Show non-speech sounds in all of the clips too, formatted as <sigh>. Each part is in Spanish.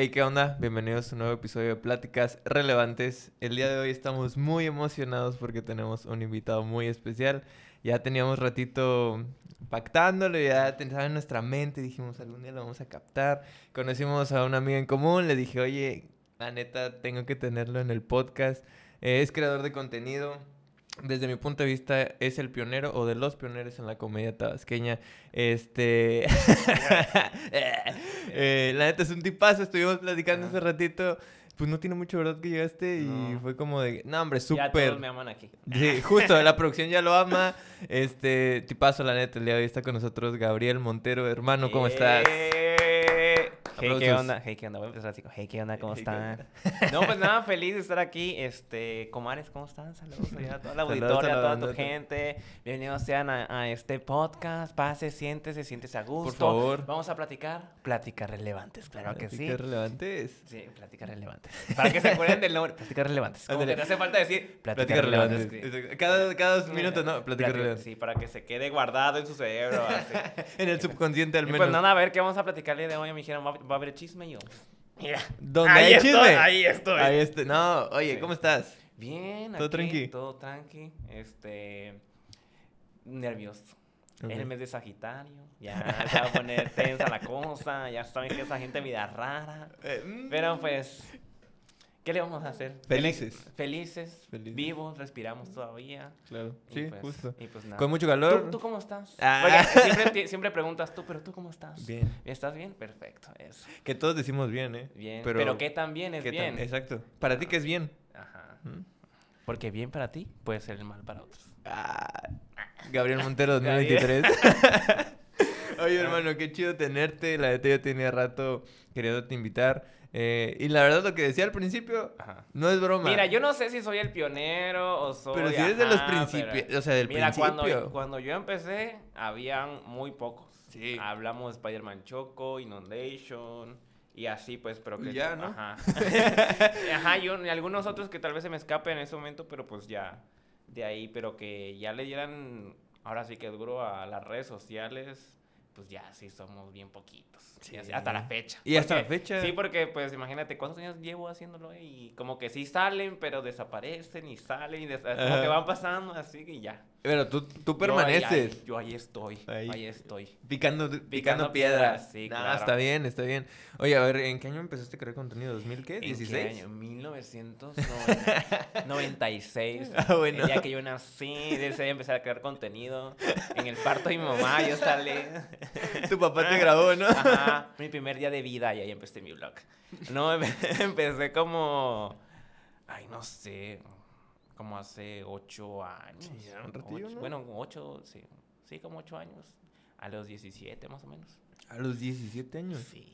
Hey, ¿qué onda? Bienvenidos a un nuevo episodio de Pláticas Relevantes. El día de hoy estamos muy emocionados porque tenemos un invitado muy especial. Ya teníamos ratito pactándolo, ya pensaba en nuestra mente, dijimos algún día lo vamos a captar. Conocimos a una amiga en común, le dije, oye, la neta, tengo que tenerlo en el podcast. Eh, es creador de contenido, desde mi punto de vista, es el pionero o de los pioneros en la comedia tabasqueña. Este. <laughs> Eh, la neta es un tipazo. Estuvimos platicando hace ratito. Pues no tiene mucho verdad que llegaste y fue como de. No, hombre, súper. Ya todos me aman aquí. Sí, justo, la producción ya lo ama. Este, tipazo, la neta, el día de hoy está con nosotros Gabriel Montero. Hermano, ¿cómo estás? Hey, ¿qué onda? Hey, ¿qué onda? Voy a empezar así. Hey, ¿qué onda? ¿Cómo están? no, pues nada, feliz de estar aquí. Este, Comares, ¿cómo están? Saludos a toda la auditoria, a toda tu gente. Bienvenidos sean a, este podcast. Pase, siéntese, siéntese a gusto. Por favor. Vamos a platicar pláticas relevantes, claro que sí. ¿Pláticas relevantes? Sí, pláticas relevantes. Para que se acuerden del nombre, pláticas relevantes. Como que no hace falta decir pláticas, relevantes. Cada, cada dos minutos, ¿no? Pláticas relevantes. Sí, para que se quede guardado en su cerebro. <laughs> en el subconsciente al menos. pues nada, a ver qué vamos a platicarle de hoy. Me dijeron, va a haber chisme yo. Mira. ¿Dónde ahí hay estoy, chisme? Ahí estoy. Ahí estoy. No, oye, ¿cómo estás? Bien. ¿Todo tranqui? Todo tranqui. Este. Nervioso. En el mes de Sagitario. Ya se va a poner tensa la cosa. Ya saben que esa gente vida rara. <laughs> Eh, mm. Pero pues. ¿Qué le vamos a hacer? Felices. Felices, vivos, respiramos todavía. Claro, sí, pues, justo. Pues Con mucho calor. ¿Tú, cómo estás? Ah. siempre, siempre, preguntas tú, pero ¿tú cómo estás? Bien. ¿Estás bien? Perfecto, eso. Que todos decimos bien, ¿eh? Bien. Pero, ¿qué tan bien es bien? exacto. Para ti, ¿qué es bien? Ajá. ¿Mm? Porque bien para ti puede ser el mal para otros. Ah, Gabriel Montero <laughs> 2023. <laughs> Oye, hermano, qué chido tenerte. La de yo tenía rato queriéndote invitar. Eh, y la verdad, lo que decía al principio, no es broma. Mira, yo no sé si soy el pionero o soy. Pero si eres de los principios, o sea, del mira, principio. Cuando, cuando yo empecé, habían muy pocos. Sí. Hablamos de Spider-Man Choco, Inundation. Y así, pues, pero que. Ya, ¿no? Ajá. <laughs> <laughs> ajá, y, algunos otros que tal vez se me escapen en ese momento, pero pues ya. De ahí, pero que ya le dieran. Ahora sí que duro a las redes sociales pues ya sí somos bien poquitos. hasta la fecha. ¿Y hasta la fecha? Sí, porque pues imagínate cuántos años llevo haciéndolo y como que sí salen, pero desaparecen y salen y como que van pasando así y ya. Pero tú, tú permaneces. Yo ahí, estoy, ahí. estoy. Picando, picando, piedras. Sí, claro. está bien, está bien. Oye, a ver, ¿en qué año empezaste a crear contenido? ¿2000 qué? ¿16? ¿En qué año? 1996. <laughs> ah, bueno. El día que yo nací, desde ahí empecé a crear contenido. En el parto de mi mamá yo salí. <laughs> tu papá te grabó, ¿no? <laughs> Ajá. Mi primer día de vida y ahí empecé mi blog. No, empecé como... Ay, no sé como hace ocho años. Sí, un ratillo, ¿no? Bueno, ocho, sí. Sí, como ocho años. A los 17 más o menos. ¿A los 17 años? Sí.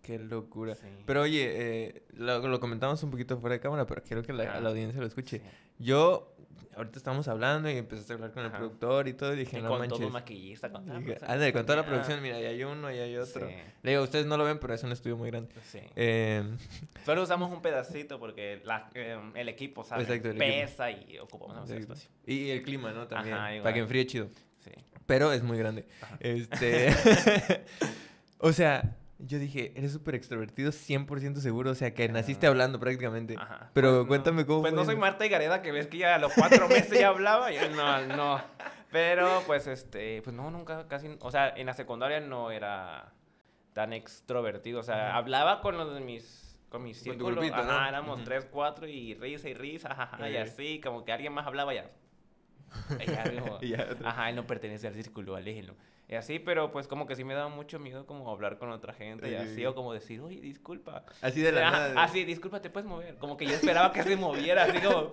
Qué locura. Pero oye, eh, lo, comentamos un poquito fuera de cámara, pero quiero que la, audiencia lo escuche. Yo ahorita estamos hablando y empezaste a hablar con el productor y todo, y dije, no con manches. todo maquillista, con Ándale, con toda la producción, mira, y hay uno y hay otro. Le digo, ustedes no lo ven, pero es un estudio muy grande. Sí. Eh, <laughs> Solo usamos un pedacito porque la, eh, el equipo, ¿sabes? Exacto, pesa y ocupamos ese espacio. Y el clima, ¿no? También, para que enfríe chido. Sí. Pero es muy grande. Este... <laughs> <laughs> o sea yo dije, eres súper extrovertido, 100% seguro. O sea, que naciste hablando prácticamente. Ajá. Pero pues cuéntame cómo. Pues no soy Marta y Gareda, que ves que ya a los cuatro <laughs> meses ya hablaba. no, no. Pero pues este, pues no, nunca, casi. O sea, en la secundaria no era tan extrovertido. O sea, hablaba con los de mis. Con mis círculos. Grupito, ajá, éramos tres, cuatro y risa y risa, ajá, y así, como que alguien más hablaba ya. <laughs> y ya, ajá, él no pertenece al círculo, aléjenlo. Y así, pero pues como que sí me daba mucho miedo como hablar con otra gente y así, o como decir, oye, disculpa. Así de la nada. Así, disculpa, te puedes mover. Como que yo esperaba que se moviera, así como...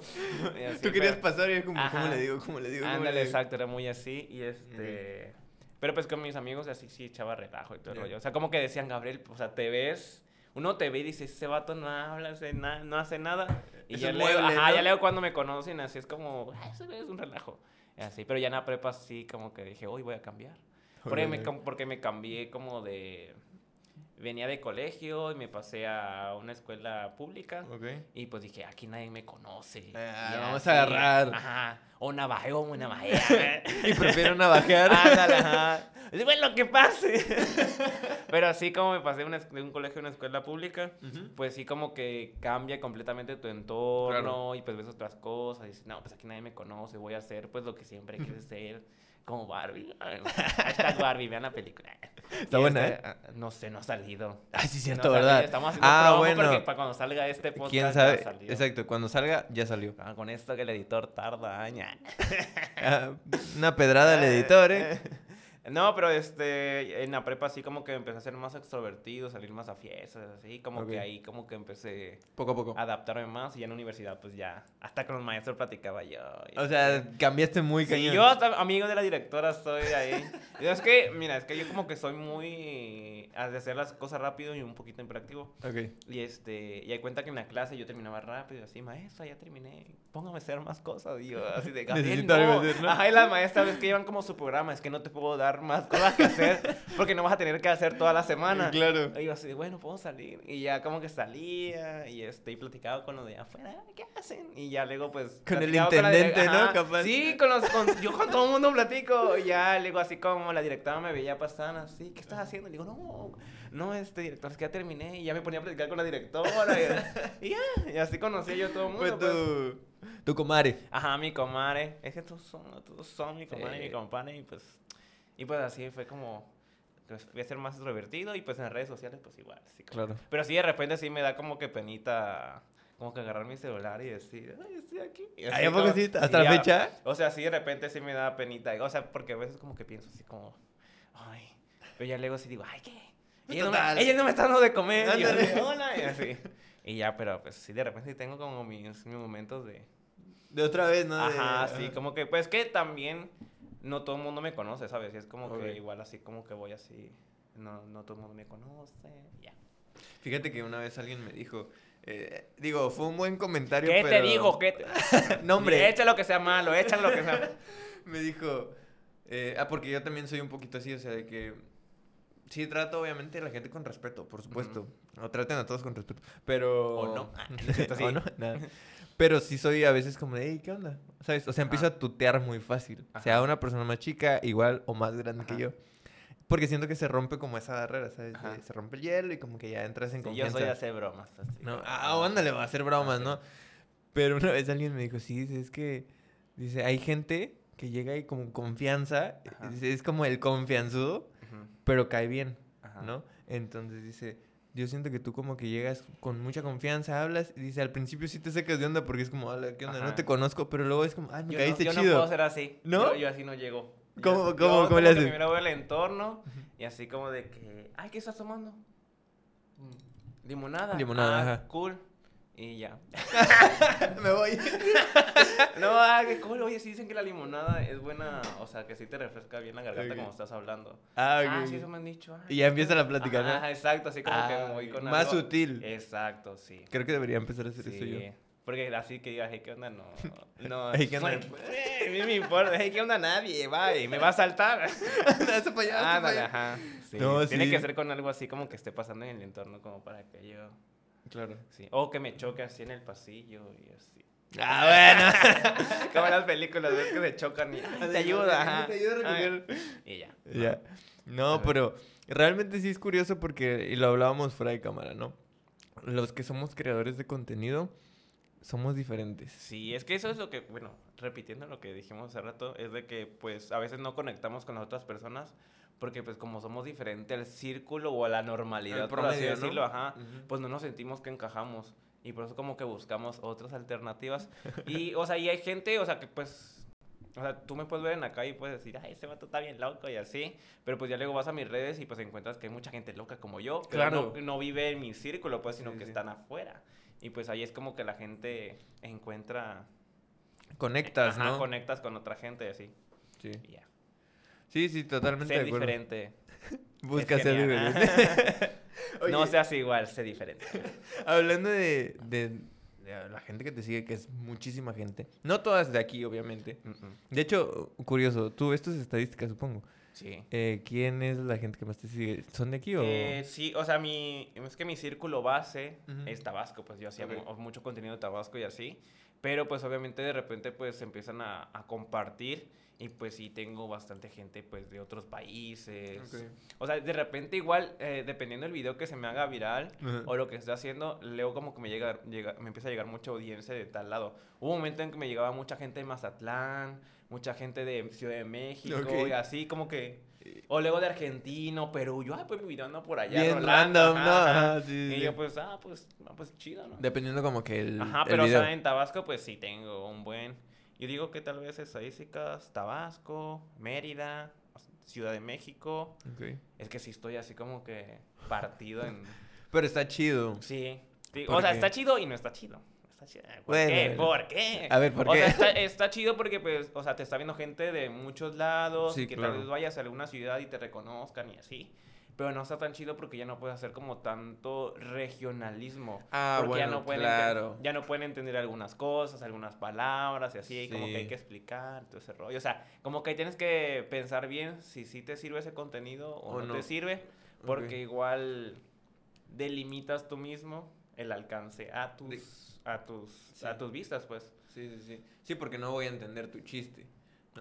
Tú querías pasar y es como, ¿cómo le digo? ¿Cómo le digo? Ándale, exacto, era muy así y este... Pero pues con mis amigos así sí echaba relajo y todo el rollo. O sea, como que decían, Gabriel, o sea, te ves... Uno te ve y dice, ese vato no habla, no hace nada. Y ya leo, ajá, ya leo cuando me conocen, así es como, eso es un relajo. Así, pero ya en la prepa sí como que dije, hoy voy a cambiar. Porque me, porque me cambié como de, venía de colegio y me pasé a una escuela pública. Ok. Y pues dije, aquí nadie me conoce. Ah, Y vamos a agarrar. Ajá. O navajeo, una navajea. <laughs> Y prefiero navajear. Ándale, ajá. <laughs> Bueno, lo que pase. <laughs> Pero así como me pasé de una es- de un colegio a una escuela pública, pues sí como que cambia completamente tu entorno Claro. y pues ves otras cosas y dices, no, pues aquí nadie me conoce, voy a hacer pues lo que siempre quise ser, como Barbie. Hashtag Barbie, vean la película. Está Y buena, este, ah, No sé, no ha salido. Ah, sí, No cierto, salido, ¿verdad? Estamos haciendo Ah, bueno. porque para cuando salga este podcast ¿Quién ya sabe? salió. Exacto, cuando salga, ya salió. Ah, con esto que el editor tarda años. Ah, una pedrada al editor, ¿eh? <laughs> No, pero este, en la prepa sí como que empecé a ser más extrovertido, salir más a fiestas, así, como Ok. que ahí como que empecé Poco a poco. a adaptarme más y ya en la universidad pues ya, hasta con los maestros platicaba yo. y O sea, cambiaste muy Sí, cañón. yo hasta amigo de la directora soy ahí. Y es que, mira, es que yo como que soy muy de hacer las cosas rápido y un poquito imperactivo. Ok. Y este, y hay cuenta que en la clase yo terminaba rápido, así, maestra, ya terminé, póngame a hacer más cosas. Yo, así de, Gabriel, ¿no? Ajá, y las maestras ves que llevan como su programa, es que no te puedo dar más cosas que hacer, <laughs> porque no vas a tener que hacer toda la semana. Claro. Y yo así, bueno, puedo salir. Y ya como que salía, y este, y platicaba con los de afuera, ¿qué hacen? Y ya luego, pues. Con el intendente, ¿no? Capaz. Sí, con los, con- yo con todo el mundo platico. Y ya, luego así como la directora me veía pasar así, ¿qué estás haciendo? Y digo, no, no, este director, es que ya terminé. Y ya me ponía a platicar con la directora. Y, ya, y así conocí yo a todo el mundo. Pues. tu, tu comare. Ajá, mi comadre. Es que todos son, todos son mi comadre y mi compadre. Y pues, y pues así fue como. Pues fui a ser más extrovertido y pues en redes sociales, pues igual. Así como- Claro. Pero sí, de repente sí me da como que penita. Como que agarrar mi celular y decir, ay, estoy aquí. Y así ¿Ay, a poco como- sí? ¿Hasta la ya- fecha? O sea, sí, de repente sí me da penita. O sea, porque a veces como que pienso así como, ay. Pero ya luego sí digo, ay, ¿qué? Ella no, me, ella no me está dando de comer. Y yo hola. Y así. Y ya, pero pues sí, de repente sí tengo como mis, mis momentos de. De otra vez, ¿no? De- Ajá, sí, como que, pues que también no todo el mundo me conoce, ¿sabes? Y es como Ok. que igual así como que voy así, no, no todo el mundo me conoce, ya. Fíjate que una vez alguien me dijo, eh, digo, fue un buen comentario, ¿Qué te pero- digo? ¿Qué te... <laughs> No, hombre. Echa lo que sea malo, echa lo que sea... <laughs> me dijo, eh, ah, porque yo también soy un poquito así, o sea, de que sí trato obviamente a la gente con respeto, por supuesto. O traten a todos con respeto, pero... O no. <laughs> Ah. O no, nada. Pero sí soy a veces como de, hey, ¿qué onda? ¿Sabes? O sea, empiezo Ajá. a tutear muy fácil. Ajá. Sea una persona más chica, igual o más grande que Ajá. yo. Porque siento que se rompe como esa barrera, ¿sabes? De- se rompe el hielo y como que ya entras en Sí, yo confianza. soy de hacer bromas. Así, No, como- ah, ándale, va a hacer bromas. ¿no? Pero una vez alguien me dijo, sí, es que, dice, hay gente que llega ahí con confianza, es como el confianzudo, pero cae bien. ¿no? Entonces dice, yo siento que tú como que llegas con mucha confianza, hablas, y dice, al principio sí te sacas de onda porque es como, hola, ¿qué onda? No te conozco, pero luego es como, ay, me Yo, caíste no, yo no chido. puedo ser así. ¿No? Yo, yo así no llego. ¿Cómo- cómo- cómo le haces? Primero veo el entorno y así como de que, ay, ¿qué estás tomando? "Mm, Limonada. Limonada, Ah, ajá. cool. Y ya. <laughs> me voy. <laughs> No, ah, qué cool. Oye, sí dicen que la limonada es buena, o sea, que sí te refresca bien la garganta como estás hablando. Ah, Ah, ok. sí, eso me han dicho. ah, Y ya empieza la plática, Ajá, ¿no? exacto, así como que Ah, me voy con más algo- sutil. Exacto, sí. Creo que debería empezar a hacer eso yo. Porque así que digas, hey, ¿qué onda? No. <laughs> No. Hey, ¿qué onda? Eh, a mí me importa. Hey, ¿qué onda? Nadie, va, y me va a saltar. Hazte para allá, hazte Ah, para dale, allá. ajá. Sí. No, Tiene sí. que ser con algo así como que esté pasando en el entorno, como para que yo. Claro. Sí. O que me choque así en el pasillo y así. Ah, <laughs> como en las películas, ves que se chocan y "Ay, te ayuda. Te ayuda a recoger. Y ya. Ya. No, pero realmente sí es curioso porque, y lo hablábamos fuera de cámara, ¿no? Los que somos creadores de contenido somos diferentes. Sí, es que eso es lo que, bueno, repitiendo lo que dijimos hace rato, es de que pues a veces no conectamos con las otras personas porque pues como somos diferente al círculo o a la normalidad, Al por así promedio, ¿no? decirlo, ajá, Ujú. pues no nos sentimos que encajamos y por eso como que buscamos otras alternativas. <laughs> Y, o sea, y hay gente, o sea, que pues, o sea, tú me puedes ver en calle y puedes decir, ay, ese vato está bien loco y así, pero pues ya luego vas a mis redes y pues encuentras que hay mucha gente loca como yo, pero Claro. no, no vive en mi círculo, pues, sino Sí, que sí. están afuera. Y pues ahí es como que la gente encuentra... Conectas, Ajá, ¿no? conectas con otra gente y así. Sí. y ya. Sí, sí, totalmente Ser de acuerdo. diferente. <laughs> Busca ser diferente. <laughs> no seas igual, sé diferente. <laughs> Hablando de, de- de la gente que te sigue, que es muchísima gente. No todas de aquí, obviamente. De hecho, curioso, tú ves tus estadísticas, supongo. Sí. Eh, ¿Quién es la gente que más te sigue? ¿Son de aquí o...? Eh, sí, o sea, mi, es que mi círculo base Ujú. es Tabasco, pues yo hacía Ok. mu- mucho contenido de Tabasco y así, pero pues obviamente de repente pues empiezan a, a compartir y pues sí tengo bastante gente pues de otros países. Ok. O sea, de repente igual, eh, dependiendo del video que se me haga viral Ajá. o lo que esté haciendo, luego como que me llega, llega, me empieza a llegar mucha audiencia de tal lado. Hubo un momento en que me llegaba mucha gente de Mazatlán, mucha gente de Ciudad de México Ok. y así como que... O luego de Argentino, Perú. Yo, ah, pues mi video anda por allá. Bien rolando, random, ajá, ¿no? ajá. Ajá, sí, Y sí. yo, pues, ah, pues, ah, pues chido, ¿no? Dependiendo como que el, Ajá, el pero o video. sea, en Tabasco, pues sí tengo un buen. Yo digo que tal vez estadísticas, Tabasco, Mérida, Ciudad de México. Es que sí estoy así como que partido en. <laughs> Pero está chido. Sí. Sí, ¿Por O sea, qué? está chido y no está chido. Está chido. ¿Por Bueno, qué? ¿Por qué? A ver, ¿por o qué? sea, está, está chido porque, pues, o sea, te está viendo gente de muchos lados. Sí, y que claro. tal vez vayas a alguna ciudad y te reconozcan y así. Pero no está tan chido porque ya no puedes hacer como tanto regionalismo. Ah, porque ya bueno, no pueden claro. ya no pueden entender algunas cosas, algunas palabras y así, y como que hay que explicar todo ese rollo. O sea, como que ahí tienes que pensar bien si sí te sirve ese contenido o, O no, no. te sirve, porque igual delimitas tú mismo el alcance a tus, De- a tus, Sí. a tus vistas, pues. Sí, sí, sí. Sí, porque no voy a entender tu chiste.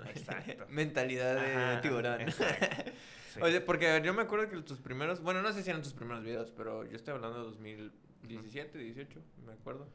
Exacto. <laughs> Mentalidad de Ajá, tiburón. exacto. <laughs> Sí. Oye, porque yo me acuerdo que tus primeros, bueno, no sé si eran tus primeros videos, pero yo estoy hablando de 2017, 18, me acuerdo.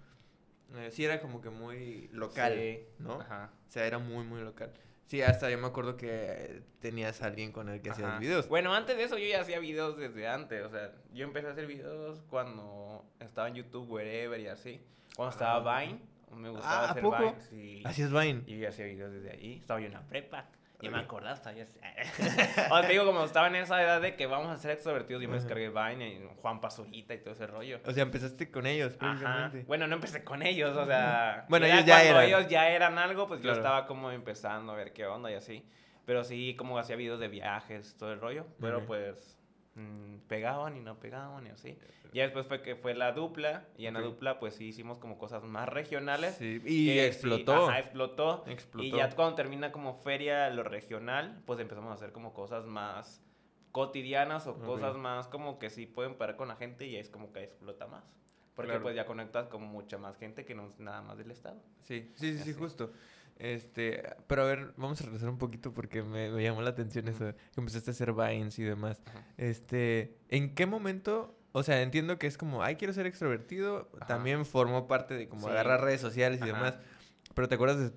Eh, sí, era como que muy local, Sí, ¿no? Ajá. O sea, era muy, muy local. Sí, hasta yo me acuerdo que tenías a alguien con el que hacías Ajá. videos. Bueno, antes de eso yo ya hacía videos desde antes. O sea, yo empecé a hacer videos cuando estaba en YouTube, wherever y así. Cuando estaba Ah. Vine, me gustaba Ah, ¿a hacer poco? Vine. Sí. Hacías Vine. Y yo hacía videos desde ahí. Estaba yo en la prepa. Yo me acordaba, yo <laughs> o sea, te digo, como estaba en esa edad de que vamos a ser extrovertidos, yo me descargué Vine y Juan Pazurita y todo ese rollo. O sea, empezaste con ellos, Ajá. Bueno, no empecé con ellos, o sea. Bueno, ellos ya cuando eran. ellos ya eran algo, pues Claro. yo estaba como empezando a ver qué onda y así. Pero sí, como hacía videos de viajes, todo el rollo. Pero Ok. pues mm, pegaban y no pegaban y así. Ya después fue que fue la dupla y en la dupla pues sí hicimos como cosas más regionales. Sí, y que sí, explotó. ajá, explotó. Explotó. Y ya cuando termina como feria lo regional, pues empezamos a hacer como cosas más cotidianas o cosas más como que sí pueden parar con la gente y es como que explota más. Porque Claro. pues ya conectas con mucha más gente que no es nada más del estado. Sí, sí, sí, sí, justo. Este, pero a ver, vamos a regresar un poquito porque me, me llamó la atención eso, que empezaste a hacer Vines y demás. Ajá. Este, ¿en qué momento? O sea, entiendo que es como, ay, quiero ser extrovertido. Ajá. También formó parte de como Sí. agarrar redes sociales y demás. Pero ¿te acuerdas de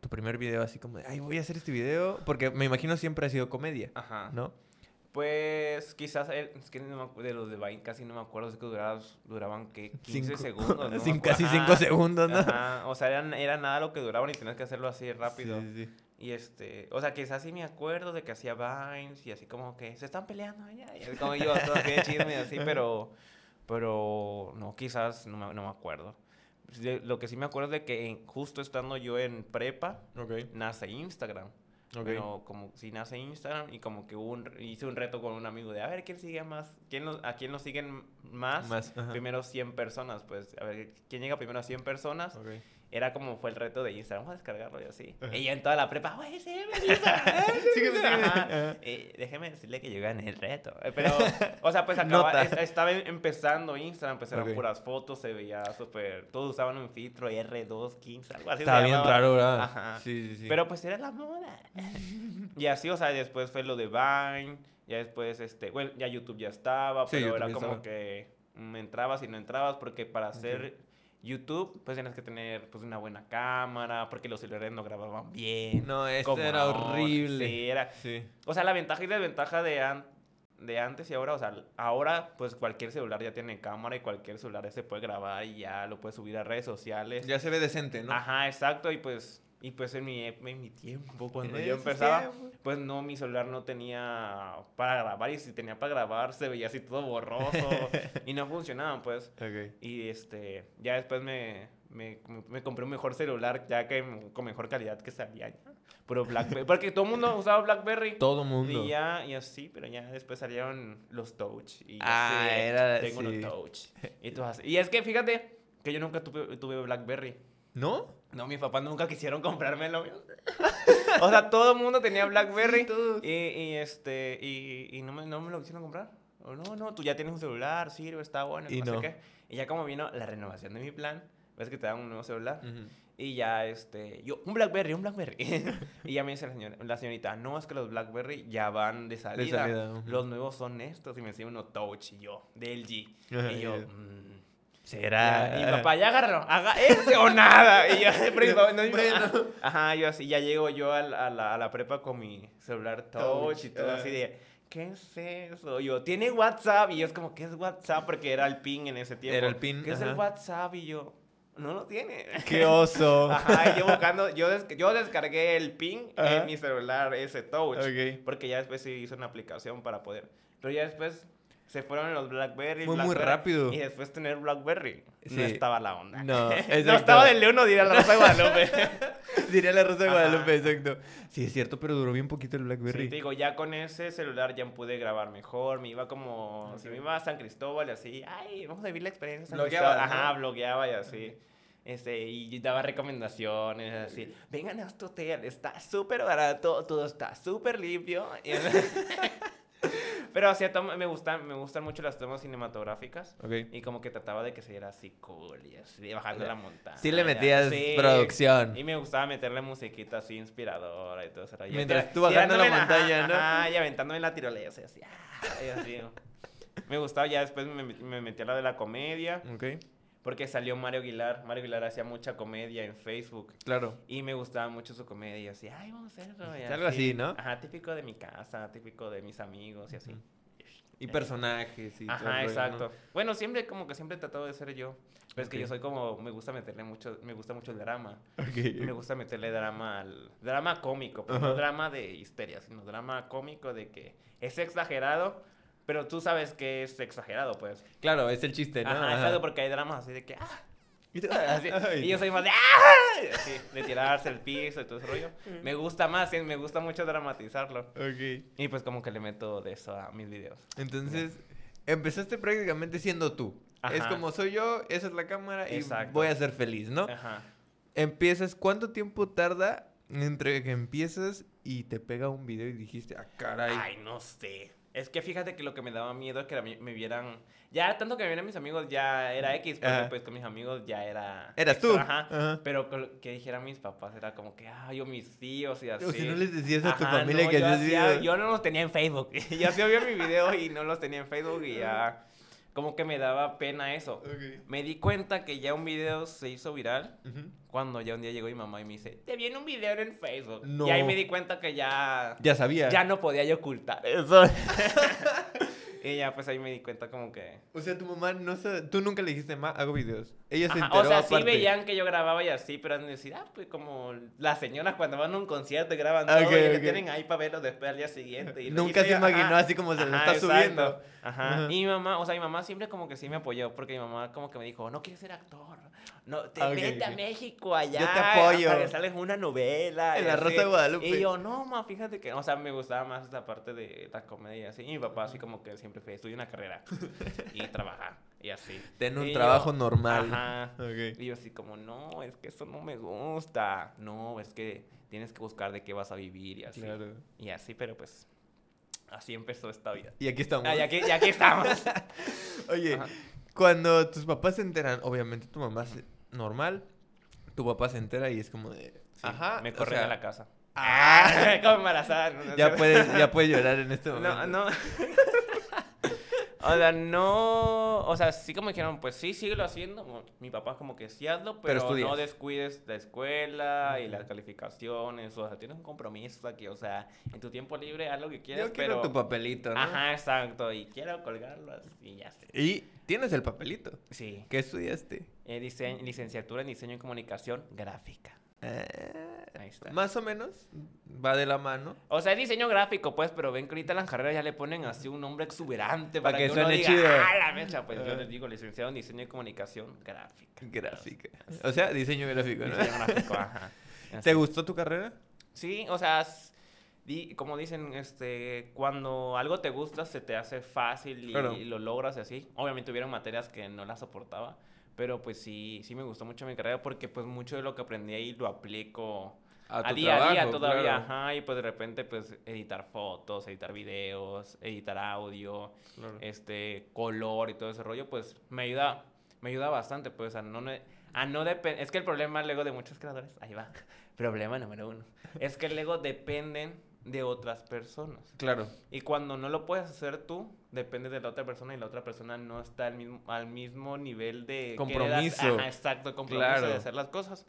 tu primer video así como de, ay, voy a hacer este video? Porque me imagino siempre ha sido comedia, Ajá. ¿no? Pues quizás, el- es que no me de los de Vine casi no me acuerdo, es que duraban, duraban ¿qué? 15 Cinco- segundos. <laughs> acuerdo. casi Ajá. cinco segundos, ¿no? Ajá, O sea, eran- era nada lo que duraban y tenías que hacerlo así rápido. Sí, sí. Y este, o sea, quizás sí me acuerdo de que hacía Vines y así como que se están peleando allá. Y así como yo, todo así de chisme y así, pero, pero no, quizás no me, no me acuerdo. De- lo que sí me acuerdo es de que en- justo estando yo en prepa, Ok, nace Instagram. ok. Bueno, como si nace Instagram y como que hubo un, hice un reto con un amigo de a ver quién sigue más, quién nos- a quién nos siguen más. Más. Primero 100 personas, pues, a ver, ¿quién llega primero a 100 personas? Ok. Era como fue el reto de Instagram, vamos a descargarlo y así. Ajá. Y yo en toda la prepa, güey, sí. Eh, <laughs> déjeme decirle que yo gané el reto. Eh, Pero, o sea, pues acaba, Nota. es- estaba em- empezando Instagram, pues eran puras fotos, se veía súper, todos usaban un filtro R215, algo así. Estaba bien llamaba. raro, ¿verdad? Ajá. Sí, sí, sí. Pero pues era la moda. <laughs> y así, o sea, después fue lo de Vine, ya después, este, bueno, ya YouTube ya estaba, Sí, pero YouTube era como estaba. que mm, entrabas y no entrabas, porque para hacer YouTube, pues tienes que tener pues una buena cámara, porque los celulares no grababan bien. No, como era ahora. horrible. Sí, era. Sí. O sea, la ventaja y desventaja de, an- de antes y ahora, o sea, ahora pues cualquier celular ya tiene cámara y cualquier celular se puede grabar y ya lo puedes subir a redes sociales. Ya se ve decente, ¿no? Ajá, exacto, y pues, y pues en mi, en mi tiempo, cuando yo empezaba, tiempos. pues no, mi celular no tenía para grabar, y si tenía para grabar se veía así todo borroso, <laughs> y no funcionaban, pues. Ok. Y este, ya después me, me, me compré un mejor celular, ya que con mejor calidad que salía ya. Puro Blackberry, <laughs> porque todo el mundo usaba Blackberry. Todo mundo. Y ya, y así, pero ya después salieron los Touch. Y Ah, sé, era- Tengo sí. unos Touch. Y, todo así. y es que fíjate que yo nunca tuve, tuve Blackberry. ¿No? No, mis papás nunca quisieron <laughs> comprármelo. <laughs> O sea, todo el mundo tenía BlackBerry. Sí, y, y, este, y, y no, me, no me lo quisieron comprar. O no, no, tú ya tienes un celular, sirve, está bueno, Y no, no. sé qué. Y ya como vino la renovación de mi plan, ves que te dan un nuevo celular. Y ya, este, yo, un Blackberry, un Blackberry. <laughs> y ya me dice la, señora, la señorita, no, es que los Blackberry ya van de salida. salida, ujú. Los nuevos son estos. Y me decía uno Touch y yo, de LG. Ajá, y yo, ya. "Mm, Será. ya". Y mi papá, ya agárralo, haga ese <laughs> o nada. Y yo, papá, no, Bueno. Ajá, yo así, ya llego yo a, la, a la prepa con mi celular Touch, y todo ah. así de, ¿qué es eso? Y yo, ¿tiene WhatsApp? Y yo es como, ¿qué es WhatsApp? Porque era el pin en ese tiempo. Era el pin, ¿Qué es el. WhatsApp? Y yo, no lo tiene. Qué oso. <laughs> Ajá, y yo buscando, yo, des- yo descargué el pin en mi celular, ese touch. Ok. Porque ya después se hizo una aplicación para poder. Pero ya después se fueron los Blackberry. Fue muy Blackberry, rápido. Y después tener Blackberry. No Sí. estaba la onda. No, <laughs> no estaba del León, diría la Rosa de Guadalupe. <laughs> Diría la Rosa de. Guadalupe, exacto. Sí, es cierto, pero duró bien poquito el Sí, Blackberry. te digo, ya con ese celular ya pude grabar mejor. Me iba como. Si me iba a San Cristóbal y así. Ay, vamos a vivir la experiencia. en San Blogueabas, Cristóbal". Ajá, ¿no? blogueaba y así. Este, y daba recomendaciones así. Vengan a este hotel, está súper barato, todo está súper limpio. <laughs> Y- Pero así me gustan, me gustan mucho las tomas cinematográficas. Ok. Y como que trataba de que se viera así cool y así, bajando la montaña. Sí le metías Sí. producción. Y me gustaba meterle musiquita así inspiradora y todo eso. rollo. Mientras Tira- tú bajando la montaña, ¿no? Ajá, y aventándome en la tirolesa y así. ah, y así. <laughs> Me gustaba, ya después me, me metí a la de la comedia, Ok, porque salió Mario Aguilar. Mario Aguilar hacía mucha comedia en Facebook. claro. Y me gustaba mucho su comedia. Así, ay, vamos a hacerlo. y algo así, ¿no? Ajá, típico de mi casa, típico de mis amigos y así. Y personajes y todo Ajá, rollo, exacto. ¿no? Bueno, siempre como que siempre he tratado de ser yo. Pero es que yo soy como, me gusta meterle mucho, me gusta mucho el drama. Ok. Me gusta meterle drama al... Drama cómico, pero Ajá. no drama de histeria, sino drama cómico de que es exagerado, pero tú sabes que es exagerado, pues. Claro, es el chiste, ¿no? Ajá, Ajá. exacto, porque hay dramas así de que... ¡Ah! Y tú- <laughs> Así, Ay. y yo soy más de ¡Ah! Así, de tirarse el piso y todo ese rollo. Me gusta más, sí, me gusta mucho dramatizarlo. Ok. Y pues como que le meto de eso a mis videos. Entonces, empezaste prácticamente siendo tú. Es Ajá. como soy yo, esa es la cámara y Exacto. voy a ser feliz, ¿no? Ajá. Empiezas, ¿cuánto tiempo tarda entre que empiezas y te pega un video y dijiste, ah, caray? Ay, no sé. Es que fíjate que lo que me daba miedo es que me vieran. Ya tanto que me vieran mis amigos ya era X, porque Ajá. pues con mis amigos ya era. Eras extra, tú. Ajá. Ajá. Pero lo que dijeran mis papás era como que, ah, yo mis tíos y así. O si no les decías a tu Ajá, familia no, que yo hacía-. Yo no los tenía en Facebook. <laughs> yo hacía bien mi video y no los tenía en Facebook y ya. Como que me daba pena eso. Me di cuenta que ya un video se hizo viral cuando ya un día llegó mi mamá y me dice, te viene un video en Facebook. No. Y ahí me di cuenta que ya Ya sabía. ya no podía yo ocultar eso. <laughs> <laughs> y ya, pues ahí me di cuenta como que... O sea, tu mamá no sabe, tú nunca le dijiste, ma, hago videos. Ella se Ajá, enteró o sea, sí aparte. veían que yo grababa y así, pero han de decir, ah, pues como las señoras cuando van a un concierto y graban Ah, todo y le tienen ahí para verlo después al día siguiente. Y Nunca se yo, imaginó ajá. así como se lo está exacto. subiendo. Ajá. Y mi mamá, o sea, mi mamá siempre como que sí me apoyó, porque mi mamá como que me dijo, no quieres ser actor. No, te Ah, ok, vete a. México allá. Yo te apoyo. Para que sales una novela. En y La así". Rosa de Guadalupe. Y yo, no, ma, fíjate que, o sea, me gustaba más esta parte de la comedia, así. Y mi papá así como que siempre fue, estudia una carrera y <laughs> trabajar, y así. Ten un Y trabajo yo, normal. Ajá. Ok. Y yo así como, no, es que eso no me gusta. No, es que tienes que buscar de qué vas a vivir y así. Claro. Y así, pero pues, así empezó esta vida. Y aquí estamos. Ah, ya, que, ya que estamos. <laughs> Oye, Ajá. Cuando tus papás se enteran, obviamente tu mamá es normal, tu papá se entera y es como de, Sí, ajá, Me o corren sea, de la casa. Ah, <laughs> como embarazada. ¿no? No ya <laughs> puedes, ya puedes llorar en este momento. No, no. <laughs> O sea, no. O sea, sí como dijeron, pues sí, síguelo haciendo. Bueno, Mi papá como que sí hazlo, Pero no descuides la escuela y las calificaciones. O sea, tienes un compromiso aquí. O sea, en tu tiempo libre haz lo que quieras, Yo quiero pero. tu papelito, ¿no? Ajá, exacto. Y quiero colgarlo así, y ya sé. Y tienes el papelito. Sí. ¿Qué estudiaste? Eh, licenciatura en diseño y comunicación gráfica. Ah, Ahí está. más o menos, va de la mano. O sea, es diseño gráfico, pues, pero ven que ahorita las carreras ya le ponen así un nombre exuberante Pa' para que que, uno suene diga, chido. ¡ah, la mecha! Pues yo les digo, licenciado en diseño y comunicación gráfica. Gráfica. O sea, diseño gráfico, ¿no? Diseño gráfico, ajá. <laughs> ¿Te gustó tu carrera? Sí, o sea, di- como dicen, este, cuando algo te gusta se te hace fácil y, Claro. y lo logras y así. Obviamente hubieron materias que no las soportaba, pero pues sí, sí me gustó mucho mi carrera porque pues mucho de lo que aprendí ahí lo aplico A a, día a día todavía, claro. ajá, y pues de repente pues editar fotos, editar videos, editar audio, Claro. este, color y todo ese rollo, pues me ayuda, me ayuda bastante, pues a no, a no es que el problema luego de muchos creadores, ahí va, <laughs> problema número uno, es que luego dependen de otras personas. Claro. Y cuando no lo puedes hacer tú, depende de la otra persona y la otra persona no está al mismo, al mismo nivel de... Compromiso. Ajá, exacto, compromiso Claro. de hacer las cosas.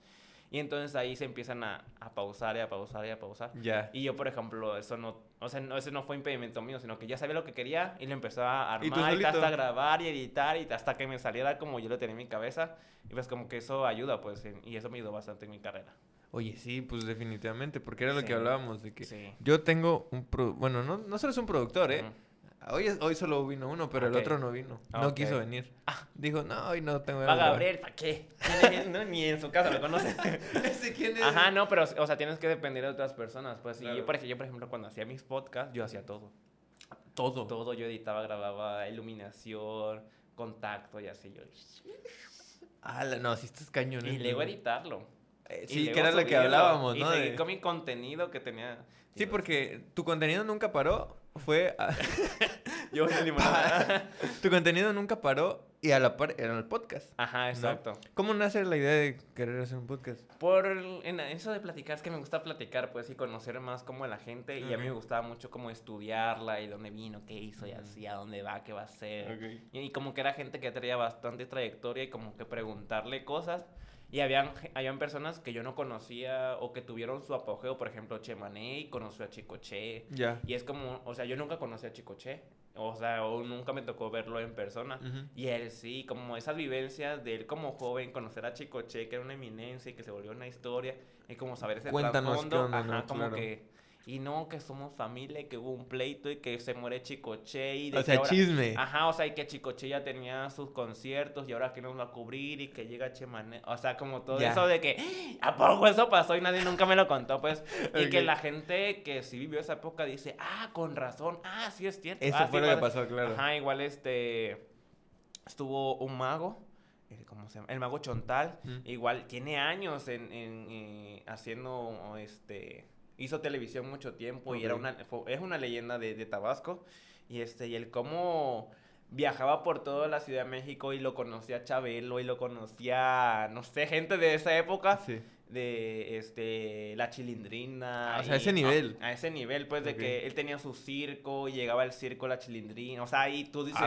Y entonces ahí se empiezan a, a pausar y a pausar y a pausar. Ya. Y yo, por ejemplo, eso no, o sea, no, ese no fue impedimento mío, sino que ya sabía lo que quería y lo empezaba a ¿Y armar y, solito? hasta grabar y editar y hasta que me saliera como yo lo tenía en mi cabeza. Y pues como que eso ayuda, pues, y eso me ayudó bastante en mi carrera. Oye, sí, pues definitivamente, porque era lo Sí. que hablábamos de que Sí. yo tengo un pro- bueno, no, no solo es un productor, ¿eh? Ujú. Hoy, es- hoy solo vino uno, pero Ok. el otro no vino. Ah, no ok. quiso venir. Dijo, no, hoy no tengo Va Gabriel, ¿para qué? No, ni en su casa lo conoce. grabar". <laughs> ¿Ese quién es? Ajá, no, pero, o sea, tienes que depender de otras personas. Pues, y Claro. yo, por ejemplo, yo, por ejemplo, cuando hacía mis podcasts, yo hacía todo. Todo. Todo, yo editaba, grababa iluminación, contacto y así. Yo. <laughs> Ala, no, si estás cañón. Y ¿eh? luego editarlo. Eh, Y Sí, que era lo que hablábamos, y ¿no? seguir De- con mi contenido que tenía. Sí, porque tu contenido nunca paró. Fue. a- <laughs> Yo en limonada. <laughs> tu contenido nunca paró y a la par era el podcast. Ajá, exacto. ¿Cómo nace la idea de querer hacer un podcast? Por en eso de platicar, es que me gusta platicar, pues, y conocer más como la gente. Y a mí me gustaba mucho como estudiarla y dónde vino, qué hizo y así, a dónde va, qué va a hacer. Y, y como que era gente que traía bastante trayectoria y como que preguntarle cosas. Y habían, habían personas que yo no conocía o que tuvieron su apogeo, por ejemplo, Chemané conoció a Chicoche. Ya. Y es como, o sea, yo nunca conocí a Chicoche. O sea, o nunca me tocó verlo en persona. Y él sí, como esas vivencias de él como joven, conocer a Chicoche, que era una eminencia y que se volvió una historia, y como saber ese Cuéntanos trasfondo, onda, ajá, ¿no? como Claro. que, y no, que somos familia, y que hubo un pleito y que se muere Chicoche y de O sea, ahora- chisme. Ajá, o sea, y que Chicoche ya tenía sus conciertos y ahora que nos va a cubrir y que llega Chemané, o sea, como todo Ya. eso de que, ¿a poco eso pasó y nadie nunca me lo contó? Pues, <laughs> y que la gente que sí vivió esa época dice, ah, con razón, ah, sí es cierto. Eso ah, fue sí lo que pasa". pasó, claro. Ajá, igual este, estuvo un mago, eh, ¿cómo se llama? El mago Chontal, Mm. igual tiene años en, en, eh, haciendo, este, hizo televisión mucho tiempo y era una, fue- es una leyenda de, de Tabasco. Y este, y el cómo viajaba por toda la Ciudad de México y lo conocía Chabelo y lo conocía, no sé, gente de esa época, Sí. De este, la chilindrina. Ah, o sea, a ese nivel. A, a ese nivel, pues, de que él tenía su circo y llegaba al circo la chilindrina. O sea, y tú dices.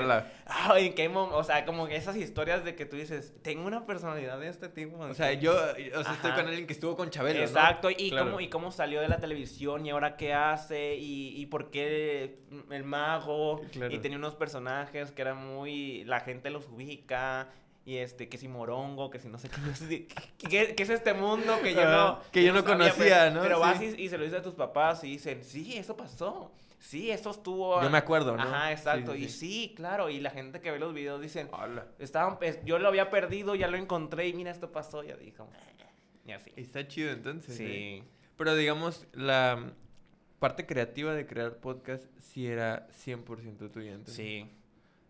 Ay, ¿en qué O sea, como que esas historias de que tú dices, tengo una personalidad de este tipo. O sea, yo o sea, estoy con alguien que estuvo con Chabelo, ¿no? Exacto, y, Claro. cómo, y cómo salió de la televisión y ahora qué hace y, y por qué el mago Claro. y tenía unos personajes que eran muy... La gente los ubica y este, que si morongo, que si no sé qué, <laughs> ¿qué, qué es este mundo que yo no... que yo no sabía, conocía, pero- ¿no? Pero Sí. vas y, y se lo dices a tus papás y dicen, sí, eso pasó. Sí, eso estuvo... Yo me acuerdo, ¿no? Ajá, exacto. Sí, sí, Y sí. claro. Y la gente que ve los videos dicen, estaban, pues, yo lo había perdido, ya lo encontré y mira, esto pasó. Ya dijo. Y así. Está chido entonces. ¿eh? Sí. Pero digamos, la parte creativa de crear podcast sí era 100% tuya. entonces. Sí.